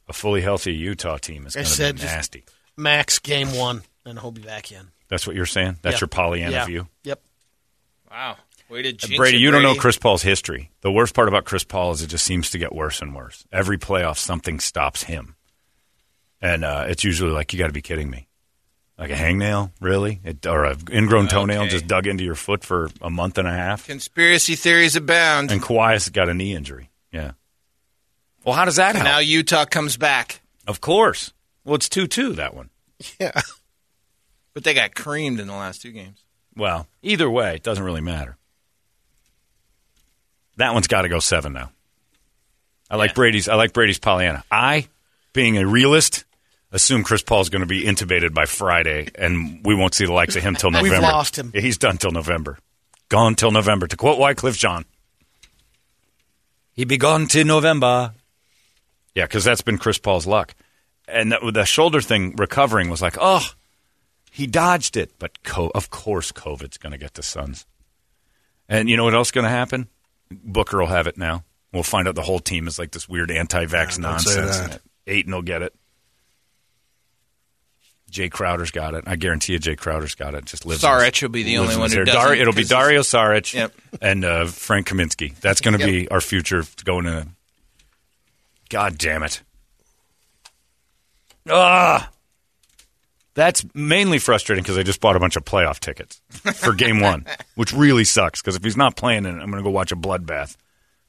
E: a fully healthy Utah team is
G: I
E: going to
G: said
E: be nasty.
G: Max game one, and he'll be back in.
E: That's what you're saying? That's
G: Yeah.
E: your Pollyanna
G: Yeah.
E: view?
G: Yep.
F: Wow. Way to jinx
E: Brady,
F: it,
E: you don't know Chris Paul's history. The worst part about Chris Paul is it just seems to get worse and worse. Every playoff, something stops him. And uh, it's usually like, you got to be kidding me. Like a hangnail, really? It, or an ingrown toenail
F: Okay.
E: just dug into your foot for a month and a half?
F: Conspiracy theories abound.
E: And Kawhi's got a knee injury. Yeah. Well, how does that help?
F: now Utah comes back,
E: Of course. Well, it's 2 2, that one.
G: Yeah.
F: but they got creamed in the last two games.
E: Well, either way, it doesn't really matter. That one's got to go seven now. I like Brady's. I like Brady's Pollyanna. I, being a realist, assume Chris Paul's going to be intubated by Friday, and we won't see the likes of him till November.
G: We've lost him.
E: He's done till November. Gone till November. To quote Wyclef Jean, he be gone till November. Yeah, because that's been Chris Paul's luck. And that, the shoulder thing recovering was like, oh, he dodged it. But co- of course, COVID's going to get the Suns. And you know what else is going to happen? Booker will have it now. We'll find out the whole team is like this weird anti-vax
D: Yeah, don't say
E: nonsense.
D: that.
E: Ayton will get it. Jae Crowder's got it. I guarantee you, Jae Crowder's got it. Just lives.
F: Saric will be the only one who doesn't,
E: Dar- it'll be Dario Saric
F: Yep.
E: and uh, Frank Kaminsky. That's going to
F: Yep.
E: be our future going to. God damn it! Ah, that's mainly frustrating because I just bought a bunch of playoff tickets for Game One, which really sucks. Because if he's not playing in it, I'm going to go watch a bloodbath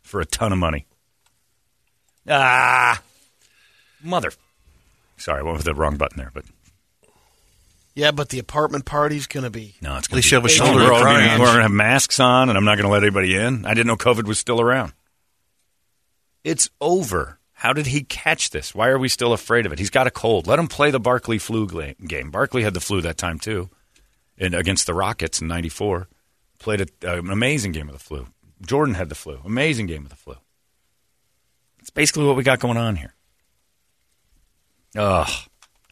E: for a ton of money. Ah, mother. Sorry, I went with the wrong button there, but
G: Yeah, but the apartment party's going to be.
E: no, it's
D: At
E: going
D: least
E: to
D: you have a shoulder
E: we're
D: to
E: gonna,
D: on.
E: have masks on, and I'm not going to let anybody in. I didn't know COVID was still around. It's over. How did he catch this? Why are we still afraid of it? He's got a cold. Let him play the Barkley flu game. Barkley had the flu that time too, in, against the Rockets in '94. Played a, uh, an amazing game of the flu. Jordan had the flu. Amazing game of the flu. It's basically what we got going on here. Ugh.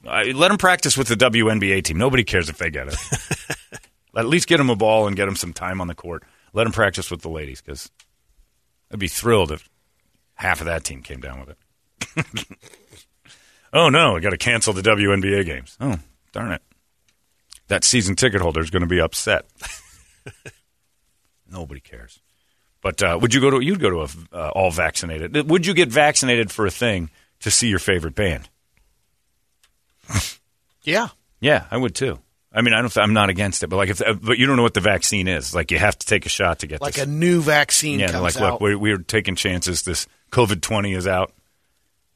E: Let him practice with the WNBA team. Nobody cares if they get it. At least get him a ball and get him some time on the court. Let him practice with the ladies because I'd be thrilled if half of that team came down with it. oh no, I got to cancel the WNBA games. Oh darn it! That season ticket holder is going to be upset. Nobody cares. But uh, would you go to? You'd go to a uh, all vaccinated. Would you get vaccinated for a thing to see your favorite band?
G: Yeah.
E: Yeah, I would too. I mean, I don't. I'm not against it, but like, if uh, but you don't know what the vaccine is. Like, you have to take a shot to get
G: Like
E: this.
G: a new vaccine
E: yeah, like,
G: out.
E: look, we're, we're taking chances. This COVID twenty is out,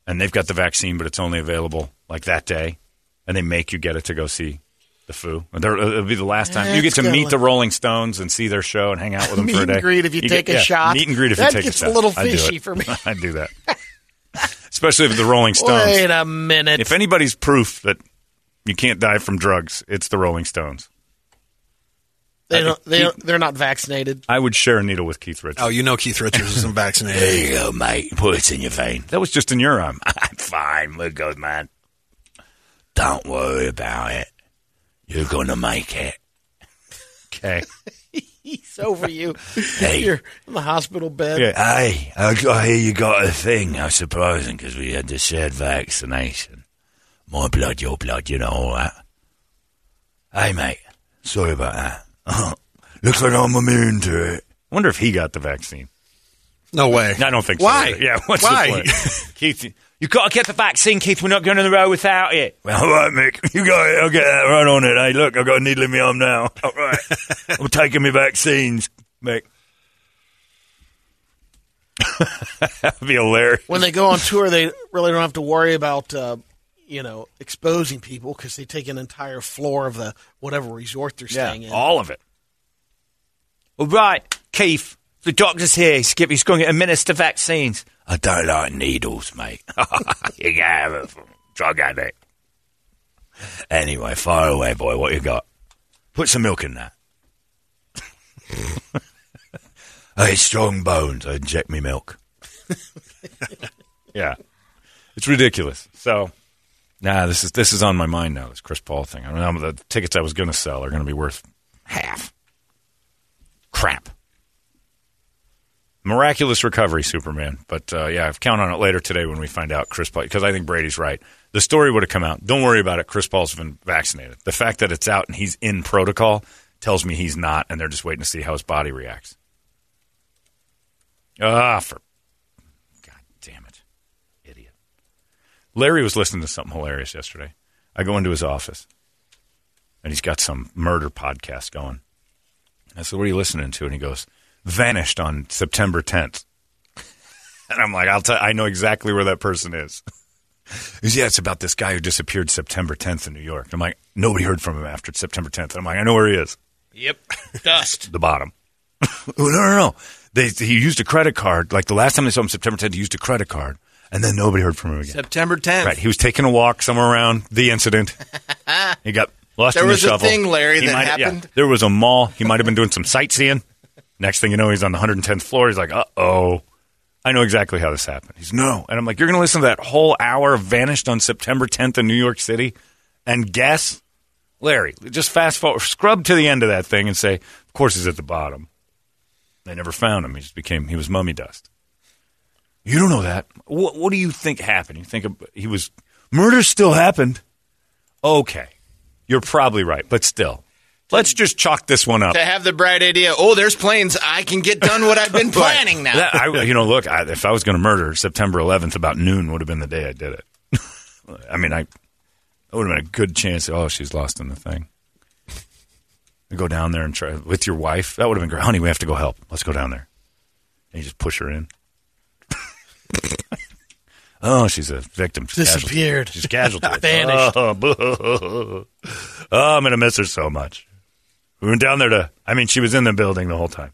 E: and they've got the vaccine, but it's only available like that day, and they make you get it to go see the Foo. They're- uh, It'll be the last time eh, you get to meet
G: look-
E: the Rolling Stones and see their show and hang out with them
G: Meet
E: for a day.
G: Meet and greet if you
E: get-
G: take a
E: yeah,
G: shot.
E: Meet and greet if
G: That
E: you take
G: gets
E: a
G: a
E: shot.
G: little
E: I do
G: fishy for me.
E: I'd do that, especially if the Rolling Stones.
G: Wait a minute.
E: If anybody's proof that you can't die from drugs, it's the Rolling Stones.
G: they
E: uh,
G: don't, they don't, they're not vaccinated.
E: I would share a needle with Keith Richards.
D: Oh, you know Keith Richards isn't vaccinated.
E: There you go, mate. Put it in your vein. That was just in your arm. I'm fine. We're good, man. Don't worry about it. You're going to make it. Okay.
G: He's over you.
E: Hey.
G: You're in the hospital bed.
E: Hey, I, I hear you got a thing. How surprising because we had the shared vaccination. My blood, your blood, you know all that. Hey, mate. Sorry about that. Looks like I'm immune to it. wonder if he got the vaccine.
D: No way.
E: I don't think
D: Why?
E: so. Yeah, what's
D: Why?
E: the point? Keith, you got to get the vaccine, Keith. We're not going on the road without it. Well, all right, Mick. You got it. I'll get that right on it. Hey, look, I've got a needle in my arm now. All right. I'm taking my vaccines, Mick. That'd be hilarious.
G: When they go on tour, they really don't have to worry about uh, you know exposing people because they take an entire floor of the whatever resort they're staying in.
E: all of it. All right, Keith. The doctor's here. Skip, he's going to administer vaccines. I don't like needles, mate. you can have drug addict. Anyway, fire away, boy. What you got? Put some milk in that. hey, strong bones. I inject me milk. yeah, it's ridiculous. So, nah, this is this is on my mind now. This Chris Paul thing. I mean, the tickets I was going to sell are going to be worth half. Crap. Miraculous recovery, Superman. But uh, yeah, I've count on it later today when we find out Chris Paul because I think Brady's right. The story would have come out. Don't worry about it. Chris Paul's been vaccinated. The fact that it's out and he's in protocol tells me he's not, and they're just waiting to see how his body reacts. Ah, for God damn it, idiot. Larry was listening to something hilarious yesterday. I go into his office, and he's got some murder podcast going. I said, "What are you listening to?" And he goes, "Vanished on September 10th." And I'm like, "I'll tell. I know exactly where that person is." He goes, "Yeah, it's about this guy who disappeared September 10th in New York." And I'm like, "Nobody heard from him after September 10th." And I'm like, "I know where he is."
F: Yep. Dust.
E: the bottom. oh, no, no, no. They, he used a credit card. Like the last time they saw him, September 10th, he used a credit card, and then nobody heard from him again.
F: September 10th.
E: Right. He was taking a walk somewhere around the incident. he got lost
F: There
E: in
F: was a thing, Larry,
E: He
F: that
E: might- yeah.
F: happened.
E: there was a mall. He might have been doing some sightseeing. Next thing you know, he's on the 110th floor. He's like, uh oh. I know exactly how this happened. He's no. And I'm like, you're going to listen to that whole hour Vanished on September 10th in New York City and guess? Larry, just fast forward, scrub to the end of that thing and say, of course he's at the bottom. They never found him. He just became, he was mummy dust. You don't know that. What, what do you think happened? You think he was, murder still happened. Okay. You're probably right, but still. Let's just chalk this one up.
F: To have the bright idea, oh, there's planes. I can get done what I've been planning now.
E: That- I, you know, look, I, if I was going to murder, September 11th about noon would have been the day I did it. I mean, I that would have been a good chance. Oh, she's lost in the thing. You go down there and try with your wife. That would have been great. Honey, we have to go help. Let's go down there. And you just push her in. oh, she's a victim. She's casualty.
G: Disappeared.
E: She's casualty.
G: Vanished.
E: Oh, boo. oh, I'm going to miss her so much. We went down there to, I mean, she was in the building the whole time.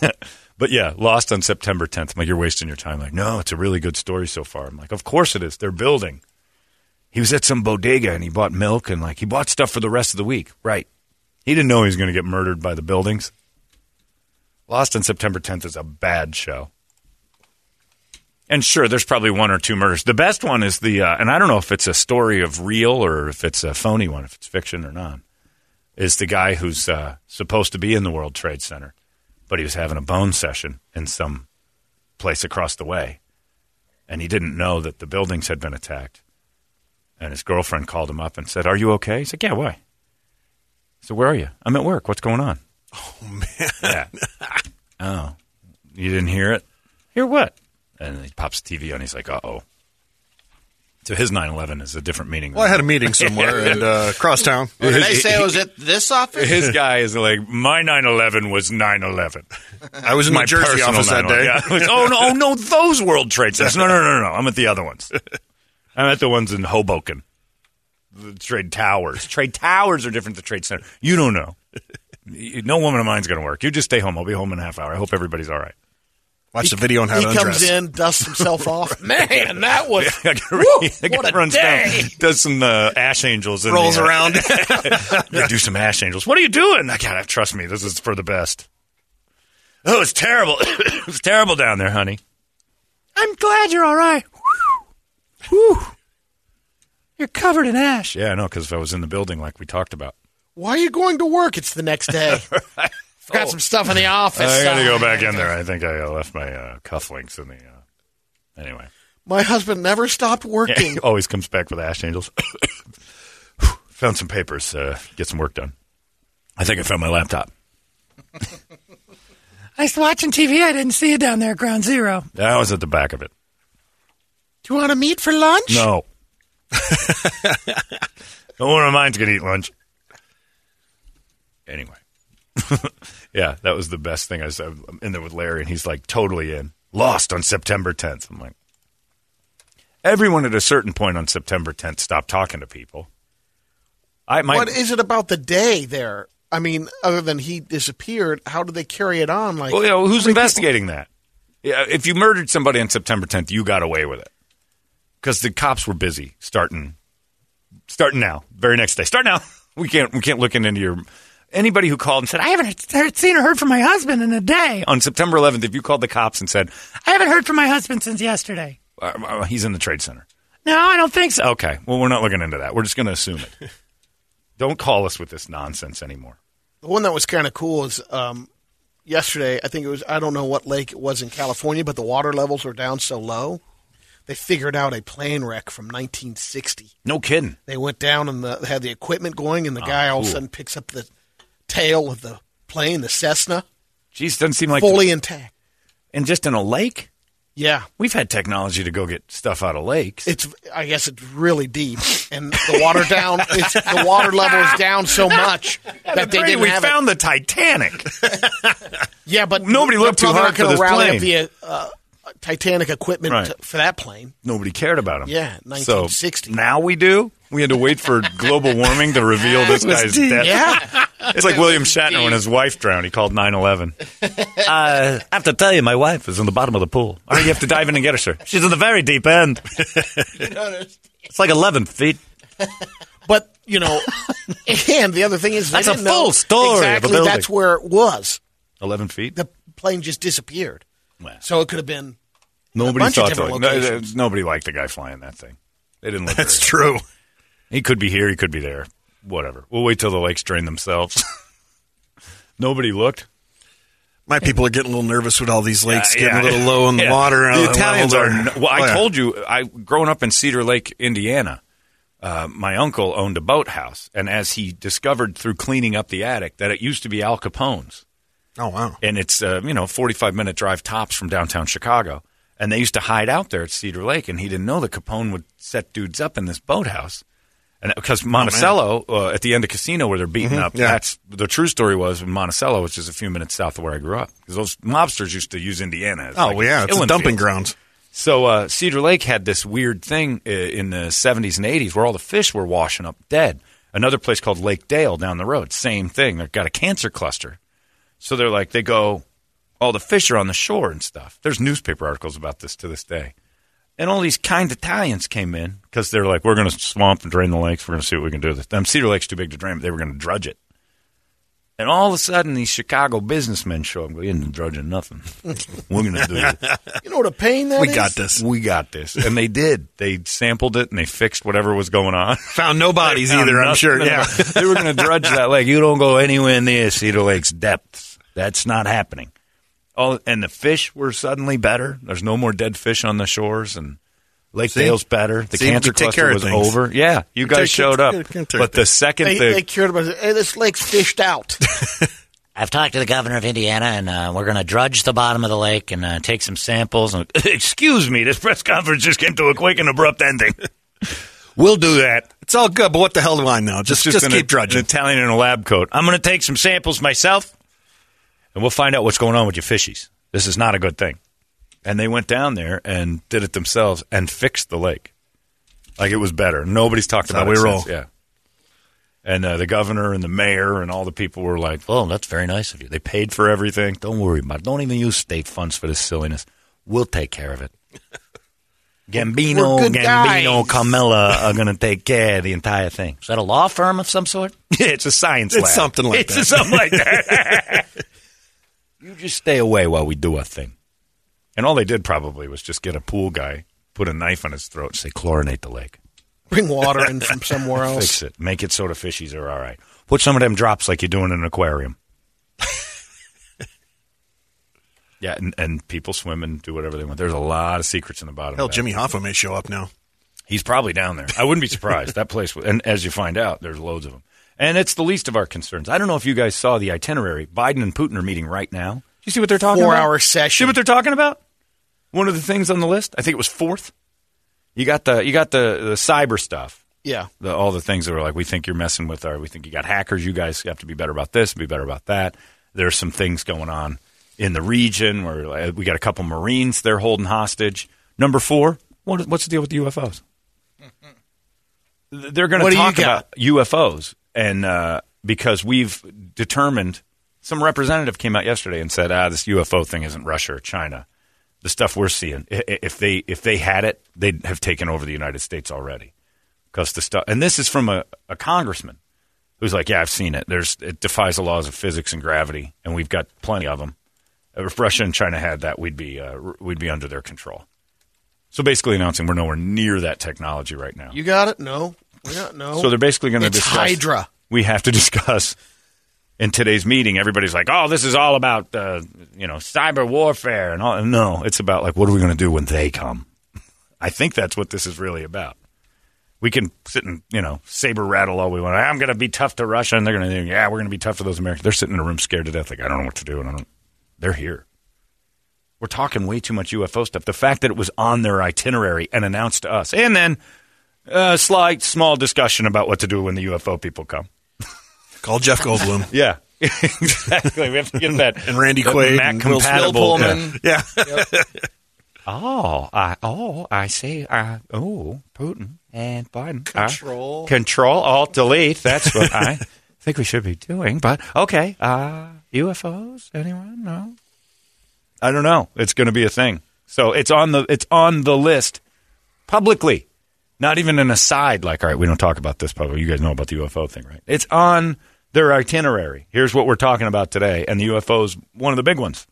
E: but yeah, lost on September 10th. I'm like, you're wasting your time. Like, no, it's a really good story so far. I'm like, of course it is. They're building. He was at some bodega and he bought milk and like he bought stuff for the rest of the week. Right. He didn't know he was going to get murdered by the buildings. Lost on September 10th is a bad show. And sure, there's probably one or two murders. The best one is the, uh, and I don't know if it's a story of real or if it's a phony one, if it's fiction or not, is the guy who's uh, supposed to be in the World Trade Center, but he was having a bone session in some place across the way. And he didn't know that the buildings had been attacked. And his girlfriend called him up and said, Are you okay? He said, Yeah, why? So where are you? I'm at work. What's going on?
D: Oh man.
E: Yeah. oh, you didn't hear it? Hear what? And he pops the TV on. He's like, uh oh. So his 9 11 is a different meaning.
D: Well, I had a meeting somewhere and uh, across town.
F: Well, did I say I was at this office?
E: His guy is like, my 9 11 was 9 11.
D: I was in the Jersey office that day.
E: oh, no, oh, no, those World Trade Centers. No, no, no, no. I'm at the other ones. I'm at the ones in Hoboken. The trade towers. Trade towers are different than trade center. You don't know. No woman of mine's going to work. You just stay home. I'll be home in a half hour. I hope everybody's all right.
D: Watch the video on how
G: he
D: to
G: comes in, dusts himself off. Man, that was
E: I gotta-
G: Woo, what a
E: runs
G: day.
E: down, does some uh, ash angels, and
D: Rolls around.
E: yeah, do some ash angels. What are you doing? I gotta trust me. This is for the best. Oh, it's terrible. it's terrible down there, honey. I'm glad you're all right. Whew. You're covered in ash. Yeah, I know, because if I was in the building like we talked about.
G: Why are you going to work? It's the next day. Got some stuff in the office.
E: I got to
G: Uh,
E: go back in there. I think I uh, left my uh, cufflinks in the. Uh, anyway,
G: My husband never stopped
E: yeah,
G: working.
E: he always comes back with ash angels. found some papers. Uh, get some work done. I think I found my laptop.
H: I was watching TV. I didn't see you down there at Ground Zero.
E: I was at the back of it.
G: Do you want to meet for lunch?
E: No. no one of mine's going to eat lunch. Anyway. yeah, that was the best thing I said. I'm in there with Larry, and he's like totally in. Lost on September 10th. I'm like, everyone at a certain point on September 10th stopped talking to people. I my,
G: what is it about the day there? I mean, other than he disappeared, how did they carry it on? Like,
E: Well, you know, who's investigating that? Yeah, if you murdered somebody on September 10th, you got away with it because the cops were busy starting, starting now, very next day. Start now. We can't, we can't look into your anybody who called and said
H: I haven't heard, seen or heard from my husband in a day.
E: on September 11th. If you called the cops and said
H: I haven't heard from my husband since yesterday.
E: uh, uh, he's in the trade center,
H: No, I don't think so.
E: okay, well, we're not looking into that. We're just going to assume it. Don't call us with this nonsense anymore.
G: The one that was kind of cool is um, yesterday. I think it was. I don't know what lake it was in California, but the water levels were down so low. They figured out a plane wreck from 1960.
E: No kidding.
G: They went down and the, had the equipment going, and the guy all of a sudden picks up the tail of the plane, the Cessna,
E: Jeez, doesn't seem like
G: fully intact.
E: and just in a lake.
G: Yeah,
E: We've had technology to go get stuff out of lakes.
G: it's. I guess it's really deep, and the water down. It's, the water level is down so much that they didn't
E: we found the Titanic.
G: Yeah, but
E: Nobody looked too hard for this plane.
G: the uh, Titanic equipment
E: Right.
G: for that plane.
E: Nobody cared about him.
G: Yeah,
E: So
G: 1960.
E: now we do. We had to wait for global warming to reveal this guy's death.
G: Yeah,
E: It's like William Shatner when his wife drowned. He called 911. uh, I have to tell you, my wife is in the bottom of the pool. All right, you have to dive in and get her, sir. She's in the very deep end. it's like 11 feet.
G: but you know, and the other thing is,
E: That's a full story of a
G: Exactly,
E: building.
G: that's where it was.
E: 11 feet?
G: The plane just disappeared,
E: Well,
G: so it could have been.
E: nobody
G: bunch of
E: thought to.
G: different
E: No, nobody liked the guy flying that thing. They didn't look
D: That's
E: very-
D: true.
E: He could be here. He could be there. Whatever. We'll wait till the lakes drain themselves. nobody looked.
D: My people are getting a little nervous with all these lakes
E: Yeah,
D: getting a little low in the
E: Yeah.
D: water.
E: The
D: Uh,
E: Italians are. Well, I
D: Oh, yeah.
E: told you, I growing up in Cedar Lake, Indiana. Uh, my uncle owned a boathouse, and as he discovered through cleaning up the attic that it used to be Al Capone's,
D: Oh wow.
E: and it's uh, you know forty five minute drive tops from downtown Chicago, and they used to hide out there at Cedar Lake, and he didn't know that Capone would set dudes up in this boathouse. And because Monticello, uh, at the end of Casino, where they're beating up,
D: yeah.
E: that's the true story was in Monticello, which is a few minutes south of where I grew up. Because those mobsters used to use Indiana. As
D: Oh
E: like
D: well, yeah, it's a dumping grounds.
E: So uh, Cedar Lake had this weird thing uh, in the 70s and 80s where all the fish were washing up dead. Another place called Lake Dale down the road, same thing. They've got a cancer cluster. So they're like, they go, all the fish are on the shore and stuff. There's newspaper articles about this to this day. And all these kind Italians came in because they're like, we're going to swamp and drain the lakes. We're going to see what we can do with it. Cedar Lake's too big to drain, but they were going to drudge it. And all of a sudden, these Chicago businessmen show up. We ain't drudging nothing. We're going to do it.
G: You know what a pain that
D: We
G: is?
D: got this.
E: We got this. And they did. They sampled it and they fixed whatever was going on.
D: Found no bodies either. I'm sure. Yeah.
E: they were going to drudge that lake. You don't go anywhere near Cedar Lake's depths. That's not happening. Oh, and the fish were suddenly better. There's no more dead fish on the shores, and Lake
D: See?
E: Dale's better. The
D: See,
E: cancer cluster
D: care
E: was
D: things.
E: over. Yeah, you guys
D: take-
E: showed up.
D: take care
E: But
D: of
E: the second
G: They,
E: the
G: they cured about it. Hey, this lake's fished out.
J: I've talked to the governor of Indiana, and uh, we're going to drudge the bottom of the lake and uh, take some samples. And
E: excuse me, this press conference just came to a quick and abrupt ending. we'll do that.
D: It's all good, but what the hell do I know? Just just,
E: an,
D: keep drudging.
E: An Italian in a lab coat. I'm going to take some samples myself, and we'll find out what's going on with your fishies. This is not a good thing. And they went down there and did it themselves and fixed the lake. Like it was better. Nobody's talked
D: That's
E: about it
D: we roll.
E: since. Yeah. And uh, the governor and the mayor and all the people were like, "Oh, that's very nice of you. They paid for everything. Don't worry about it. Don't even use state funds for this silliness. We'll take care of it." Gambino, Gambino,
G: guys.
E: Carmella are going to take care of the entire thing.
J: is that a law firm of some sort?
E: Yeah, it's a science
D: It's
E: lab.
D: something like
E: it's
D: that.
E: something like that. you just stay away while we do our thing. And all they did probably was just get a pool guy, put a knife on his throat, say chlorinate the lake,
G: Bring water in from somewhere else.
E: fix it, make it so the fishies are all right. Put some of them drops like you do in an aquarium. yeah, and, and people swim and do whatever they want. There's a lot of secrets in the bottom.
D: Hell. Jimmy Hoffa may show up now.
E: He's probably down there. I wouldn't be surprised. that place, and as you find out, there's loads of them. And it's the least of our concerns. I don't know if you guys saw the itinerary. Biden and Putin are meeting right now. You see what they're talking about?
G: Four-hour session.
E: See what they're talking about? One of the things on the list. I think it was fourth. You got the you got the, the cyber stuff.
G: Yeah.
E: The, all the things that are like we think you're messing with our we think you got hackers. You guys have to be better about this, be better about that. There's some things going on in the region where uh, we got a couple Marines they're holding hostage. Number four, what, what's the deal with the UFOs? They're going to talk about UFOs, and uh, because we've determined, some representative came out yesterday and said, "Ah, this UFO thing isn't Russia or China. The stuff we're seeing, if they if they had it, they'd have taken over the United States already." Because the stuff, and this is from a, a congressman who's like, "Yeah, I've seen it. There's it defies the laws of physics and gravity, and we've got plenty of them. If Russia and China had that, we'd be uh, we'd be under their control." So basically, announcing we're nowhere near that technology right now.
G: You got it? No. We got no.
E: So they're basically going to
G: It's
E: discuss.
G: Hydra.
E: We have to discuss in today's meeting. Everybody's like, "Oh, this is all about uh, you know cyber warfare," and all. No, it's about like, what are we going to do when they come? I think that's what this is really about. We can sit and you know saber rattle all we want. I'm going to be tough to Russia, and they're going to, yeah, we're going to be tough to those Americans. They're sitting in a room scared to death, like I don't know what to do, and I don't. They're here. We're talking way too much UFO stuff. The fact that it was on their itinerary and announced to us, and then a slight, small discussion about what to do when the UFO people come.
D: Call Jeff Goldblum.
E: Yeah, exactly. We have to get that
D: And Randy
E: that
D: Quaid
E: Mac
D: and Will
E: compatible.
F: Pullman.
D: Yeah.
E: Oh, I oh I see. Uh, oh, Putin and Biden. Uh,
F: Control.
E: control, Alt, Delete. That's what I think we should be doing. But okay, uh, UFOs. Anyone? No. I don't know. It's going to be a thing. So it's on the it's on the list publicly. Not even an aside. Like, all right, we don't talk about this publicly. You guys know about the UFO thing, right? It's on their itinerary. Here's what we're talking about today, and the UFO's one of the big ones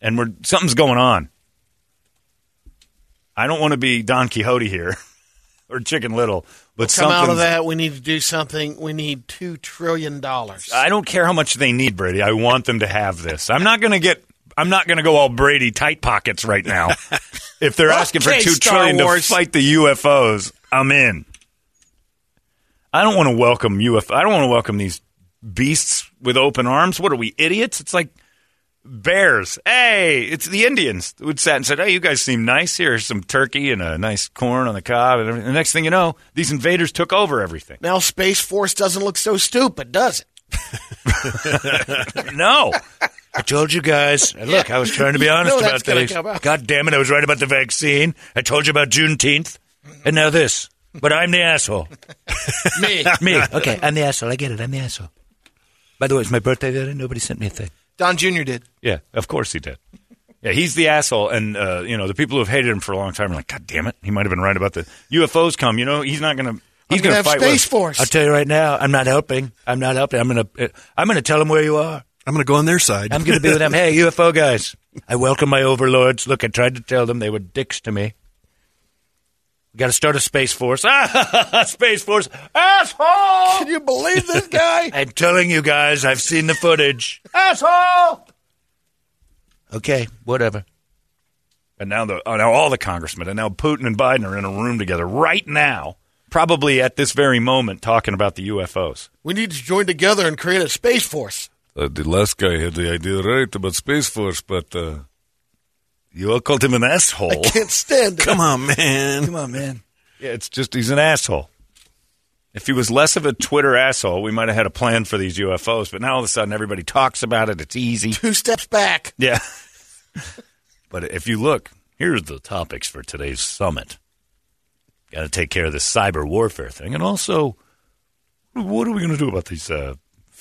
E: and we're something's going on. I don't want to be Don Quixote here or Chicken Little, but
G: Come out of that. We need to do something. We need $2 trillion.
E: I don't care how much they need, Brady. I want them to have this. I'm not going to get. I'm not going to go all Brady tight pockets right now. if they're asking for two
G: Star
E: trillion
G: Wars.
E: to fight the UFOs, I'm in. I don't want to welcome UFO. I don't want to welcome these beasts with open arms. What are we idiots? It's like bears. Hey, it's the Indians who sat and said, "Hey, you guys seem nice. Here's some turkey and a nice corn on the cob." And everything. the next thing you know, these invaders took over everything.
G: Now Space Force doesn't look so stupid, does it?
E: no. I told you guys. and Look, I was trying to be honest about
G: that's gonna
E: this. God damn it, I was right about the vaccine. I told you about Juneteenth. And now this. But I'm the asshole.
G: Me.
E: Me. Okay, I'm the asshole. I get it. I'm the asshole. By the way, it's my birthday today. Nobody sent me a thing.
F: Don Jr. did.
E: Yeah, of course he did. Yeah, he's the asshole, and uh, you know the people who have hated him for a long time are like, God damn it, he might have been right about the UFOs. Come, you know, he's not going to. He's
G: I'm
E: going
G: gonna have
E: fight with
G: Space
E: us.
G: Force.
E: I'll tell you right now, I'm not helping. I'm not helping. I'm going to. I'm going to tell him where you are.
D: I'm going to go on their side.
E: I'm going to be with them. Hey, UFO guys, I welcome my overlords. Look, I tried to tell them they were dicks to me. We got to start a space force. Ah, space force, asshole!
G: Can you believe this guy?
E: I'm telling you guys, I've seen the footage. Asshole! Okay, whatever. And now the uh, now all the congressmen and now Putin and Biden are in a room together right now, probably at this very moment, talking about the UFOs.
G: we need to join together and create a Space Force.
C: Uh, the last guy had the idea right about Space Force, but uh,
E: You all called him an asshole.
G: I can't stand it.
D: Come on, man.
E: Come on, man. Yeah, it's just he's an asshole. If he was less of a Twitter asshole, we might have had a plan for these UFOs. But now all of a sudden, everybody talks about it. It's easy.
G: Two steps back.
E: Yeah. but if you look, here's the topics for today's summit. Got to take care of this cyber warfare thing, and also, what are we going to do about these uh,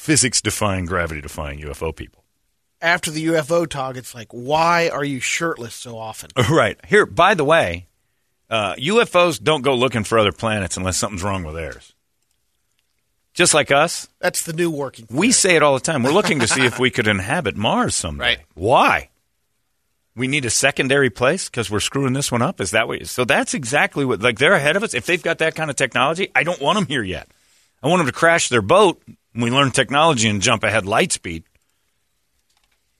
E: physics-defying, gravity-defying UFO people?
G: After the UFO talk, it's like, why are you shirtless so often?
E: Right here. By the way, uh, UFOs don't go looking for other planets unless something's wrong with theirs. Just like us,
G: That's the new working.
E: we say it all the time. We're looking to see if we could inhabit Mars someday.
F: Right.
E: Why? We need a secondary place because we're screwing this one up. Is that what? You so that's exactly what. Like they're ahead of us. If they've got that kind of technology, I don't want them here yet. I want them to crash their boat when we learn technology and jump ahead light speed.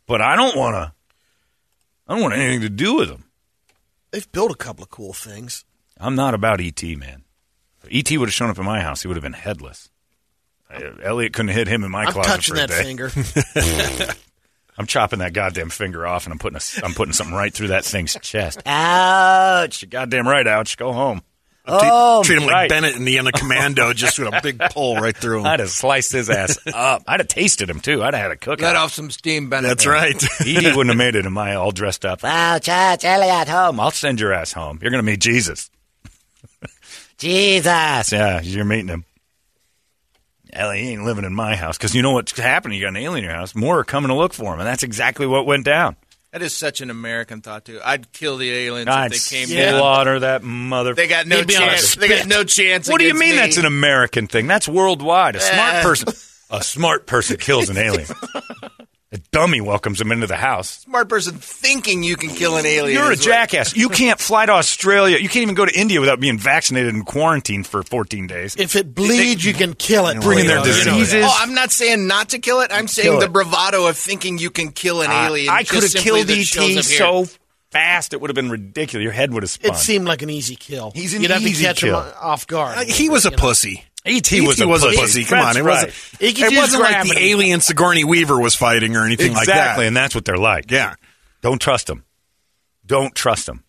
E: But I don't want to. I don't want anything to do with them.
G: They've built a couple of cool things.
E: I'm not about ET, man. If ET would have shown up in my house, he would have been headless. Uh, Elliot couldn't hit him in my
G: I'm
E: closet
G: touching
E: for a
G: that
E: day.
G: finger.
E: I'm chopping that goddamn finger off, and I'm putting a, I'm putting something right through that thing's chest.
J: Ouch!
E: You're goddamn right, ouch. Go home.
J: Oh,
D: Treat him like. Bennett in the end of Commando, just with a big pull right through him.
E: I'd have sliced his ass up. I'd have tasted him too. I'd have had a cook.
F: Let off some steam, Bennett.
D: That's right.
E: E.T. wouldn't have made it. Am I all dressed up?
J: Wow, Church, Elliot, home.
E: I'll send your ass home. You're going to meet Jesus.
J: Jesus.
E: Yeah, you're meeting him. Ellie he ain't living in my house because you know what's happening. You got an alien in your house. More are coming to look for him, and that's exactly what went down.
F: That is such an American thought too. I'd kill the aliens
E: I'd
F: if they came down.
E: slaughter that mother.
F: They got no
G: They'd be on a
F: chance. They got no chance.
E: What do you mean
F: me.
E: that's an American thing? That's worldwide. A smart
F: Eh.
E: person, a smart person kills an alien. a dummy welcomes him into the house.
F: smart person thinking you can kill an alien?
E: You're a jackass. You can't fly to Australia. You can't even go to India without being vaccinated and quarantined for 14 days.
G: if it bleeds, you can kill it.
E: Bringing their
G: You know
E: diseases.
F: Oh, I'm not saying not to kill it. I'm saying
E: Kill
F: the
E: it.
F: bravado of thinking you can kill an
E: I-
F: alien.
E: I could have killed ET
F: shows up here.
E: so fast it would have been ridiculous. Your head would have spun.
G: It seemed like an easy kill.
E: He's an
G: You'd have
E: easy
G: to catch
E: kill.
G: him off guard.
D: Uh, he was a
G: You know.
D: pussy.
E: ET
D: E.T.
E: was a
D: was
E: pussy.
D: a pussy. Come
E: That's
D: on, it
E: right.
D: wasn't.
G: He
D: It wasn't like the alien Sigourney Weaver was fighting or anything like that.
E: Exactly, and that's what they're like.
D: Yeah.
E: Don't trust them. Don't trust them.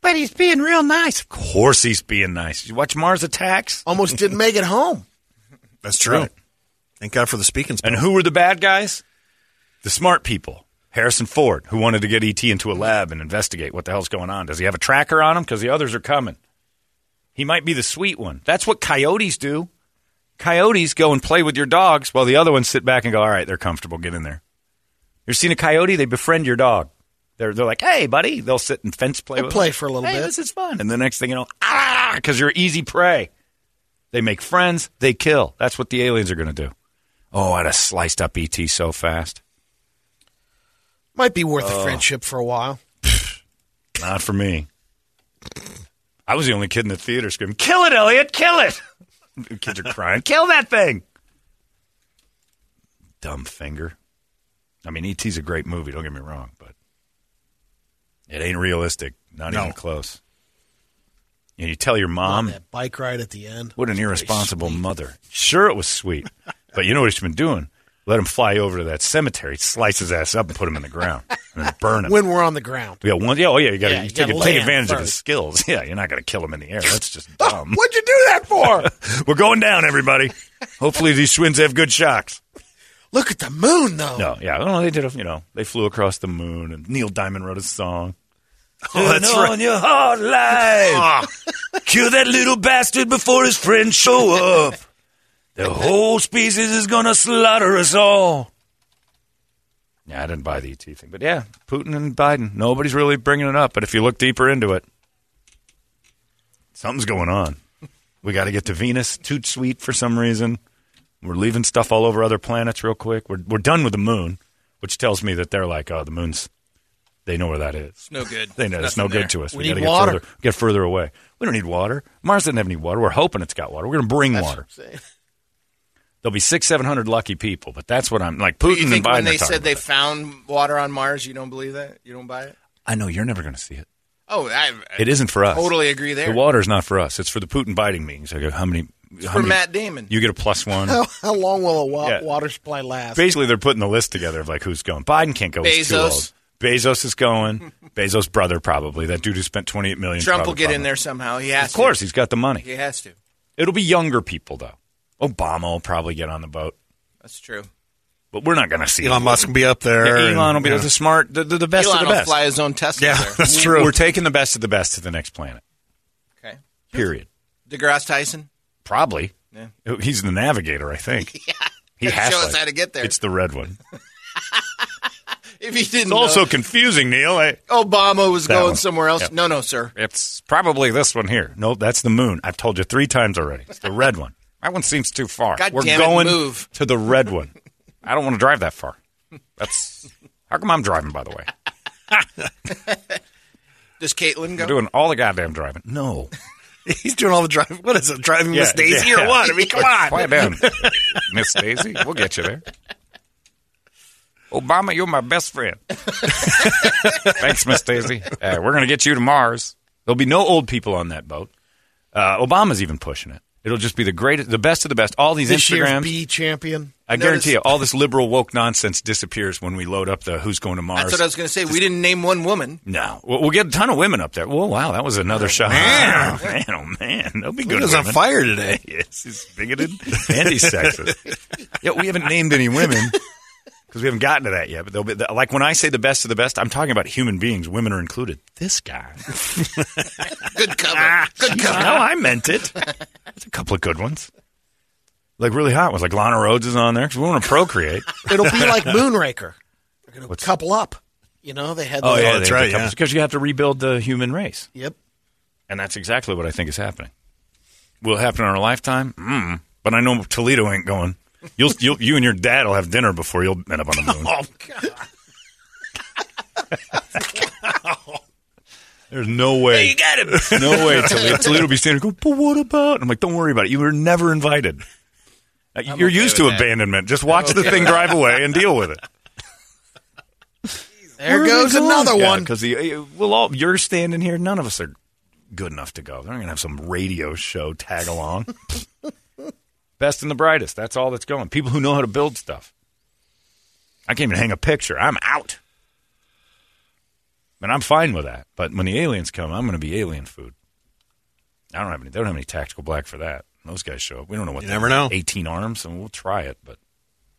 H: But he's being real nice.
E: Of course he's being nice. You watch Mars Attacks?
G: Almost didn't make it home.
D: That's true.
E: Right.
D: Thank God for the Speak & Spell.
E: And who were the bad guys? The smart people. Harrison Ford, who wanted to get ET into a lab and investigate what the hell's going on. Does he have a tracker on him? Because the others are coming. He might be the sweet one. That's what coyotes do. Coyotes go and play with your dogs while the other ones sit back and go, all right, they're comfortable. Get in there. You've seen a coyote? They befriend your dog. They're, they're like, hey, buddy. They'll sit and fence play
G: They'll
E: with
G: play
E: him.
G: for a little
E: hey,
G: bit.
E: this is fun. And the next thing you know, ah, because you're easy prey. They make friends. They kill. That's what the aliens are going to do. Oh, I'd have sliced up ET so fast.
G: Might be worth
E: Oh.
G: a friendship for a while.
E: Not for me. I was the only kid in the theater screaming, "Kill it, Elliot! Kill it!" Kids are crying, "Kill that thing!" Dumb finger. I mean, E.T.'s a great movie. Don't get me wrong, but it ain't realistic. Not
D: No.
E: even close. And you tell your mom,
G: that bike ride at the end.
E: what an irresponsible mother. Sure, it was sweet, but you know what she's been doing? Let him fly over to that cemetery, slice his ass up, and put him in the ground, and then burn him.
G: When we're on the ground.
E: Yeah, one, yeah, oh yeah, you got to
G: Yeah, you
E: take,
G: gotta
E: take
G: land
E: advantage of his skills. Yeah, you're not going to kill him in the air. That's just oh, dumb.
G: What'd you do that for?
E: We're going down, everybody. Hopefully, these twins have good shocks.
G: Look at the moon, though.
E: No, yeah, well, they did. A, you know, they flew across the moon, and Neil Diamond wrote a song.
D: Oh, that's right.
E: on your hard light. Ah. Kill that little bastard before his friends show up. The whole species is gonna slaughter us all. Yeah, I didn't buy the ET thing, but yeah, Putin and Biden. Nobody's really bringing it up, but if you look deeper into it, something's going on. We got to get to Venus. Toot sweet for some reason. We're leaving stuff all over other planets real quick. We're we're done with the moon, which tells me that they're like, oh, the moon's. They know where that is.
F: It's no good.
E: They know it's no
F: there.
E: good to us.
G: We
E: gotta
G: need
E: get
G: water.
E: Further, get further away. We don't need water. Mars doesn't have any water. We're hoping it's got water. We're going to bring water. There'll be six, seven hundred lucky people, but that's what I'm like. Putin
F: You think
E: and Biden
F: when they
E: talking
F: said they
E: it.
F: found water on Mars, you don't believe that? You don't buy it?
E: I know you're never going to see it.
F: Oh, I,
E: It isn't for us.
F: Totally agree there.
E: The water is not for us. It's for the Putin Biden meetings. I go, how many? how
F: for
E: many-
F: Matt Damon.
E: You get a plus one.
G: How, how long will a wa-
E: Yeah.
G: water supply last?
E: Basically, they're putting the list together of like who's going. Biden can't go. He's too
F: Bezos.
E: old. Bezos is going. Bezos' brother probably. That dude who spent twenty eight million.
F: Trump will
E: probably
F: get in there somehow. He has
E: Of course,
F: to.
E: he's got the money.
F: He has to.
E: It'll be younger people though. Obama will probably get on the boat,
F: That's true.
E: but we're not going to see
D: Elon
E: it.
D: Musk can be up there.
E: Yeah, Elon will be
D: yeah.
E: the smart, the, the, the best
F: Elon
E: of the
F: will
E: best.
F: fly his own Tesla
D: Yeah,
F: there.
D: that's true.
E: We're taking the best of the best to the next planet.
F: Okay.
E: Period.
F: DeGrasse Tyson.
E: Probably.
F: Yeah.
E: Oh, he's the navigator, I think.
F: Yeah.
E: He
F: Gotta
E: has
F: show
E: to.
F: us how to get there.
E: It's the red one.
F: if he didn't
E: It's also
F: know,
E: confusing, Neil. I,
F: Obama was going
E: one.
F: somewhere else.
E: Yeah.
F: No, no, sir.
E: it's probably this one here. No, that's the moon. I've told you three times already. It's the red one. That one seems too far.
F: God
E: We're
F: it,
E: going
F: move.
E: to the red one. I don't want to drive that far. That's how come I'm driving, by the way.
F: Does Caitlin go?
E: I'm doing all the goddamn driving. No.
D: He's doing all the driving. What is it? Driving Miss Daisy
E: yeah.
D: or what? I mean, come on.
E: Quiet down, Miss Daisy. We'll get you there. Obama, you're my best friend. Thanks, Miss Daisy. Uh, we're going to get you to Mars. There'll be no old people on that boat. Uh, Obama's even pushing it. It'll just be the greatest, the best of the best. All these
G: This year's
E: Instagrams.
G: B champion.
E: I guarantee you, all this liberal woke nonsense disappears when we load up the "Who's Going to Mars."
F: That's what I was going to say. We didn't name one woman.
E: No, we'll, we'll get a ton of women up there. Well, wow, that was another oh, shot.
D: man.
E: oh, man, oh man, they'll be good.
D: He was on fire today.
E: yes, he's bigoted, anti-sexist. yeah, we haven't named any women because we haven't gotten to that yet. But they'll be like when I say the best of the best, I'm talking about human beings. Women are included. This guy.
F: Good cover. Good
E: no,
F: cover.
E: I meant it. There's a couple of good ones. Like really hot ones, like Lana Rhoades is on there because we want to procreate.
G: It'll be like Moonraker. They're going to couple up. You know, they had.
E: Oh
G: the-
E: yeah,
D: that's right, yeah.
E: Because you have to rebuild the human race,
G: Yep.
E: and that's exactly what I think is happening. Will it happen in our lifetime? Mm. But I know Toledo ain't going. You'll, you'll, you and your dad will have dinner before you'll end up on the moon.
G: Oh God.
E: There's no way.
F: You got him.
E: No way. Toledo, Toledo will be standing there, go, but what about? I'm like, don't worry about it. You were never invited. Uh, You're
F: okay
E: used to
F: that.
E: abandonment. Just watch the thing drive away and deal with it.
G: There
E: Where
G: goes another
E: Yeah,
G: one.
E: Because we'll all you're standing here. None of us are good enough to go. They're not going to have some radio show tag along. Best and the brightest. That's all that's going. People who know how to build stuff. I can't even hang a picture. I'm out. And I'm fine with that. But when the aliens come, I'm going to be alien food. I don't have any. They don't have any tactical black for that. Those guys show up. We don't know what.
D: You
E: they
D: never know.
E: 18 arms, and we'll try it. But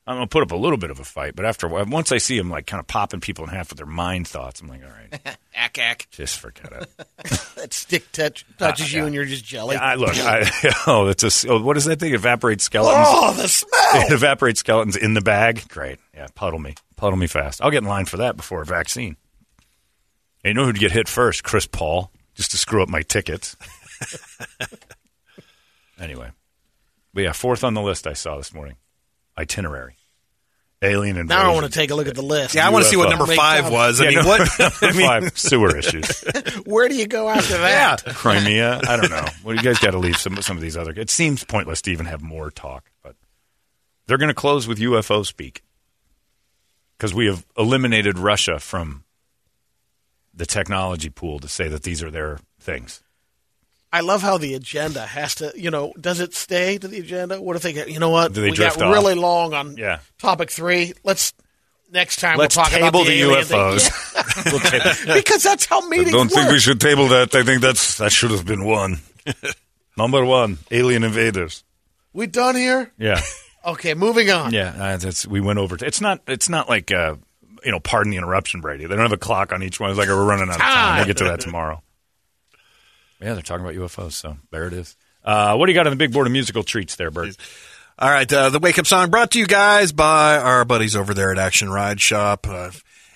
E: I'm to put up a little bit of a fight. But after while, once I see them like kind of popping people in half with their mind thoughts, I'm like, all right,
F: Ack, ack.
E: just forget it.
G: That stick touch, touches
E: Uh,
G: you
E: yeah.
G: and you're just jelly.
E: I, look, I, oh, it's a Oh, what is that thing? Evaporates skeletons.
G: oh, the smell.
E: It evaporates skeletons in the bag. Great. Yeah, puddle me. Puddle me fast. I'll get in line for that before a vaccine. And you know who'd get hit first? Chris Paul, just to screw up my tickets. anyway. But yeah, fourth on the list I saw this morning. Itinerary. Alien invasion.
G: now I want to take a look at the list.
D: Yeah, I want to see what number
G: Make
D: five
G: up.
D: was. I
E: Yeah,
D: mean, what? I mean,
E: five, sewer issues.
G: Where do you go after that?
E: Crimea. I don't know. Well, you guys got to leave some some of these other. It seems pointless to even have more talk, but they're going to close with UFO speak because we have eliminated Russia from the technology pool to say that these are their things.
G: I love how the agenda has to, you know, does it stay to the agenda? What if they get, you know what?
E: Do they
G: we got
E: drift off?
G: really long on
E: Yeah.
G: topic three. Let's, next time
E: Let's
G: we'll talk
E: table
G: about the,
E: the. UFOs.
G: Yeah. because that's how
C: I don't think we should table that. I think that's that should have been one. Number one, alien invaders.
G: We done here?
E: yeah,
G: Okay, moving on.
E: yeah. Uh, that's we went over. To, it's not. It's not like uh, you know. Pardon the interruption, Brady. They don't have a clock on each one. It's like we're running out of time. We'll get to that tomorrow. Yeah, they're talking about UFOs, so there it is. Uh, what do you got on the big board of musical treats there, Bert?
D: All right, uh, the wake up song brought to you guys by our buddies over there at Action Ride Shop. Uh,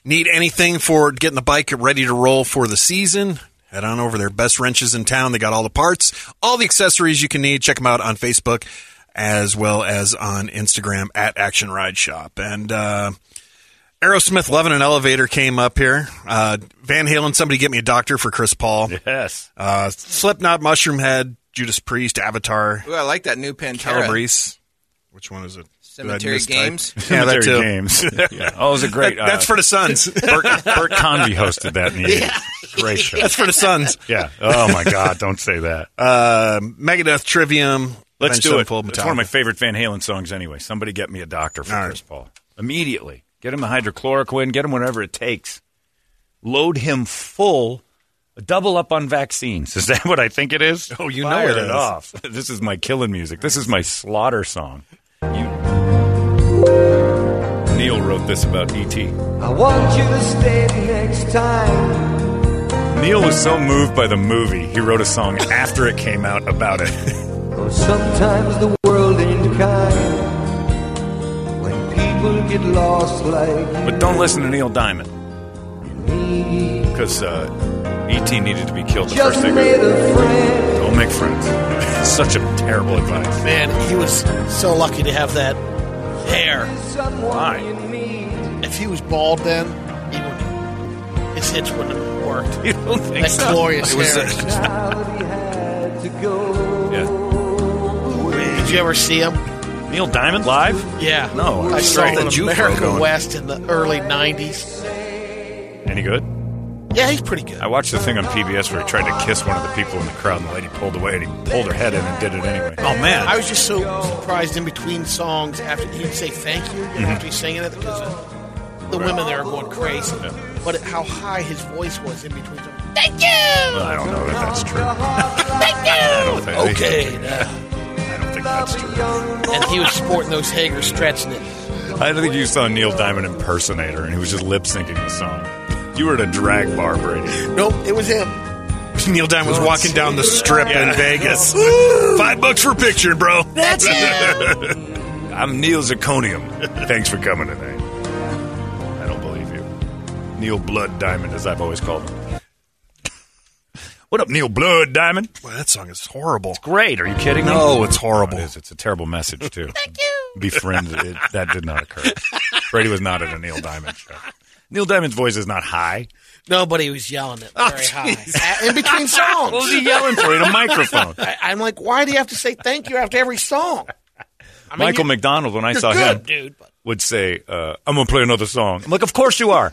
D: need anything for getting the bike ready to roll for the season? Head on over there. Best wrenches in town. They got all the parts, all the accessories you can need. Check them out on Facebook as well as on Instagram at Action Ride Shop. And uh, Aerosmith Love in an Elevator came up here. Uh, Van Halen, somebody get me a doctor for Chris Paul.
E: Yes.
D: Uh, Slipknot, Mushroomhead, Judas Priest, Avatar,
F: Ooh, I like that new Pantera.
D: Calabrese. Which one is it?
F: Cemetery
D: Did I mistype?
F: Games?
D: Yeah, that
E: Cemetery
D: too.
E: Games. yeah. Oh, it was a great.
D: That- that's
E: uh,
D: for the Suns.
E: Bert, Bert Convy hosted that in the 80s. Great show.
D: That's for the Suns.
E: Yeah. Oh my God! Don't say that.
D: Uh, Megadeth Trivium.
E: Let's
D: Avenged
E: do it.
D: Sevenfold,
E: It's one of my favorite Van Halen songs, anyway. Somebody get me a doctor for
D: All right.
E: Chris Paul immediately. Get him the hydrochloroquine. Get him whatever it takes. Load him full. Double up on vaccines. Is that what I think it is?
D: Oh, you know
E: Fire
D: it is.
E: off. This is my killing music. This is my slaughter song. You. Neil wrote this about E.T.
K: I want you to stay next time.
E: Neil was so moved by the movie, he wrote a song after it came out about it.
K: Cause oh, sometimes the world ain't kind. When people get lost like
E: But don't listen to Neil Diamond. Because uh, E.T. needed to be killed the
K: just
E: first thing.
K: made a friend.
E: Don't make friends. Such a terrible advice.
G: Man, he was so lucky to have that hair.
E: Why?
G: If he was bald then, he would, his hits wouldn't have worked.
E: You don't think
G: That
E: so?
G: glorious
D: It was,
G: hair.
K: to.
E: Yeah.
G: Did you ever see him?
E: Neil Diamond live?
G: Yeah.
E: No.
G: I saw him
E: Right.
G: in
E: Jufro
G: America
E: going.
G: West in the early 90s.
E: Any good?
G: Yeah, he's pretty good.
E: I watched the thing on PBS where he tried to kiss one of the people in the crowd, and the lady pulled away, and he pulled her head in and did it anyway.
D: Oh man,
G: I was just so surprised in between songs after he'd say thank you, you know, after he's singing it because uh, the women there are going crazy. But how high his voice was in between. Songs. Thank you.
E: Well, I don't know if that's true.
G: Thank you.
E: I don't.
G: Okay. and he was sporting those Haggar stretch knits.
E: I think you saw Neil Diamond impersonator, and he was just lip syncing the song. You were at a drag bar, Brady.
G: Nope, it was him.
D: Neil Diamond was oh, walking down the strip
E: Yeah.
D: in Vegas. Five bucks for a picture, bro.
G: That's it.
E: I'm Neil Zirconium. Thanks for coming tonight. I don't believe you. Neil Blood Diamond, as I've always called him. What up, Neil Blood Diamond?
D: Boy, that song is horrible.
E: Great. Are you kidding me?
D: No, it's horrible.
E: It is. It's a terrible message, too. Thank you. Befriend. It, that did not occur. Brady was not at a Neil Diamond show. Neil Diamond's voice is not high.
G: Nobody was yelling it
E: Oh,
G: very high. in between songs.
E: What was he yelling for in a microphone?
G: I, I'm like, why do you have to say thank you after every song? I mean,
E: Michael
G: you-
E: McDonald, when I saw
G: good,
E: him,
G: dude. But
E: would say, uh, I'm going to play another song. I'm like, of course you are.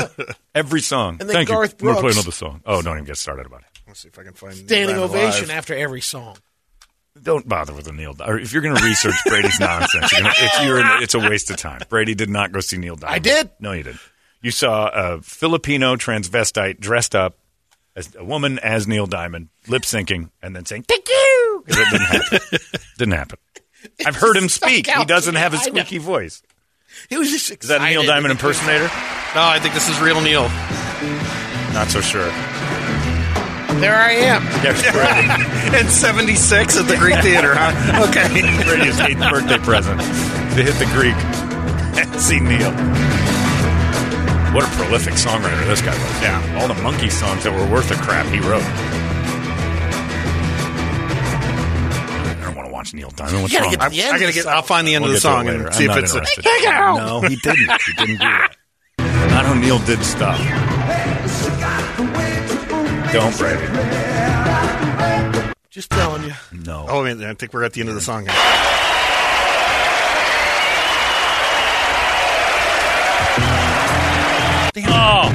E: Every song.
G: And then
E: Thank
G: Garth
E: you. I'm going to play another song. Oh, don't even get started about it.
D: Let's see if I can find
G: standing
D: Diamond
G: ovation
D: live.
G: after every song.
E: Don't bother with the Neil. Or if you're going to research Brady's nonsense, you're gonna, it's, you're in, it's a waste of time. Brady did not go see Neil Diamond.
G: I did.
E: No, you didn't. You saw a Filipino transvestite dressed up as a woman as Neil Diamond, lip syncing, and then saying "Thank you." It didn't happen. didn't happen. I've heard him speak. He doesn't have a squeaky voice.
G: He was just
E: Is that a Neil. Diamond impersonator?
D: No, I think this is real Neil.
E: Not so sure.
G: There I am.
E: There's Brady.
D: In 76 at the Greek Theater, huh? Okay.
E: Brady's eighth birthday present to hit the Greek and see Neil. What a prolific songwriter this guy was. Yeah. All the monkey songs that were worth a crap he wrote. I don't want to watch Neil Diamond. What's wrong?
G: get to the
D: I gotta get. I'll find the end
E: We'll
D: of the
E: get to it
D: song and see
E: I'm
D: if it's.
E: interested.
G: Take it.
E: No, he didn't. He didn't do that. Not how Neil did stuff. Don't, Brady.
G: Just telling you.
E: No.
D: Oh, wait, I think we're at the end of the song. Here.
E: Oh!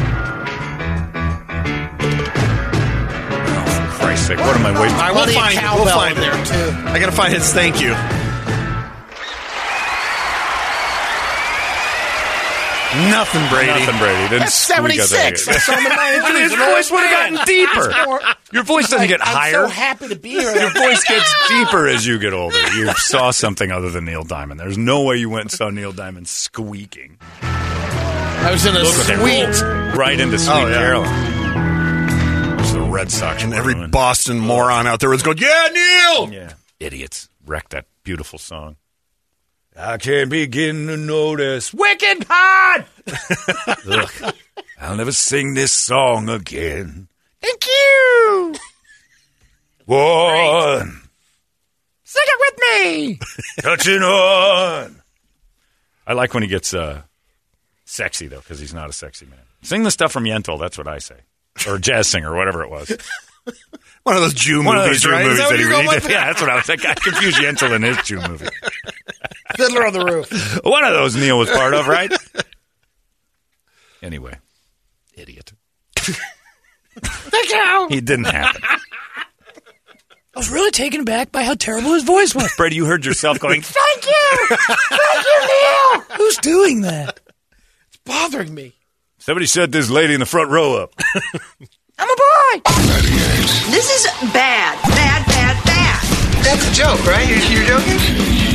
E: Oh, Christ's sake, what am I waiting
D: I will find. We'll find
G: there too.
D: I gotta find his thank you. Nothing, Brady.
E: Nothing, Brady. Didn't
G: That's
E: squeak out that
G: 76.
E: good.
G: I saw him
E: His voice would have gotten deeper. Your voice doesn't get higher.
G: I'm so happy to be here.
E: Your voice gets deeper as you get older. You saw something other than Neil Diamond. There's no way you went and saw Neil Diamond squeaking.
G: I was in a
E: Look what they
G: suite.
E: rolled right into Sweet
D: Oh, yeah.
E: Caroline. Which the Red Sox
D: And every. Boston moron out there was going, "Yeah, Neil."
E: Yeah. Idiots. Wrecked that beautiful song. I can't begin to notice. Wicked pod! Look, I'll never sing this song again.
H: Thank you.
E: One,
H: Sing it with me.
E: touching on. I like when he gets uh, sexy, though, because he's not a sexy man. Sing the stuff from Yentl, that's what I say. Or jazz singer, whatever it was.
D: One of those Jew
E: One of
D: movies,
E: those Jew
D: right? Is
E: movies
D: that
E: that he, he did. Yeah, that's what I was like. I confused Yentl and his Jew movie.
G: Fiddler on the Roof.
E: One of those Neil was part of, right? Anyway, idiot.
H: Thank you.
E: He didn't happen.
H: I was really taken aback by how terrible his voice was.
E: Brady, you heard yourself going,
H: Thank you. Thank you, Neil. Who's doing that?
G: It's bothering me.
E: somebody set this lady in the front row up.
H: I'm a boy.
L: This is bad, bad, bad, bad.
M: That's a joke, right? You're, you're joking?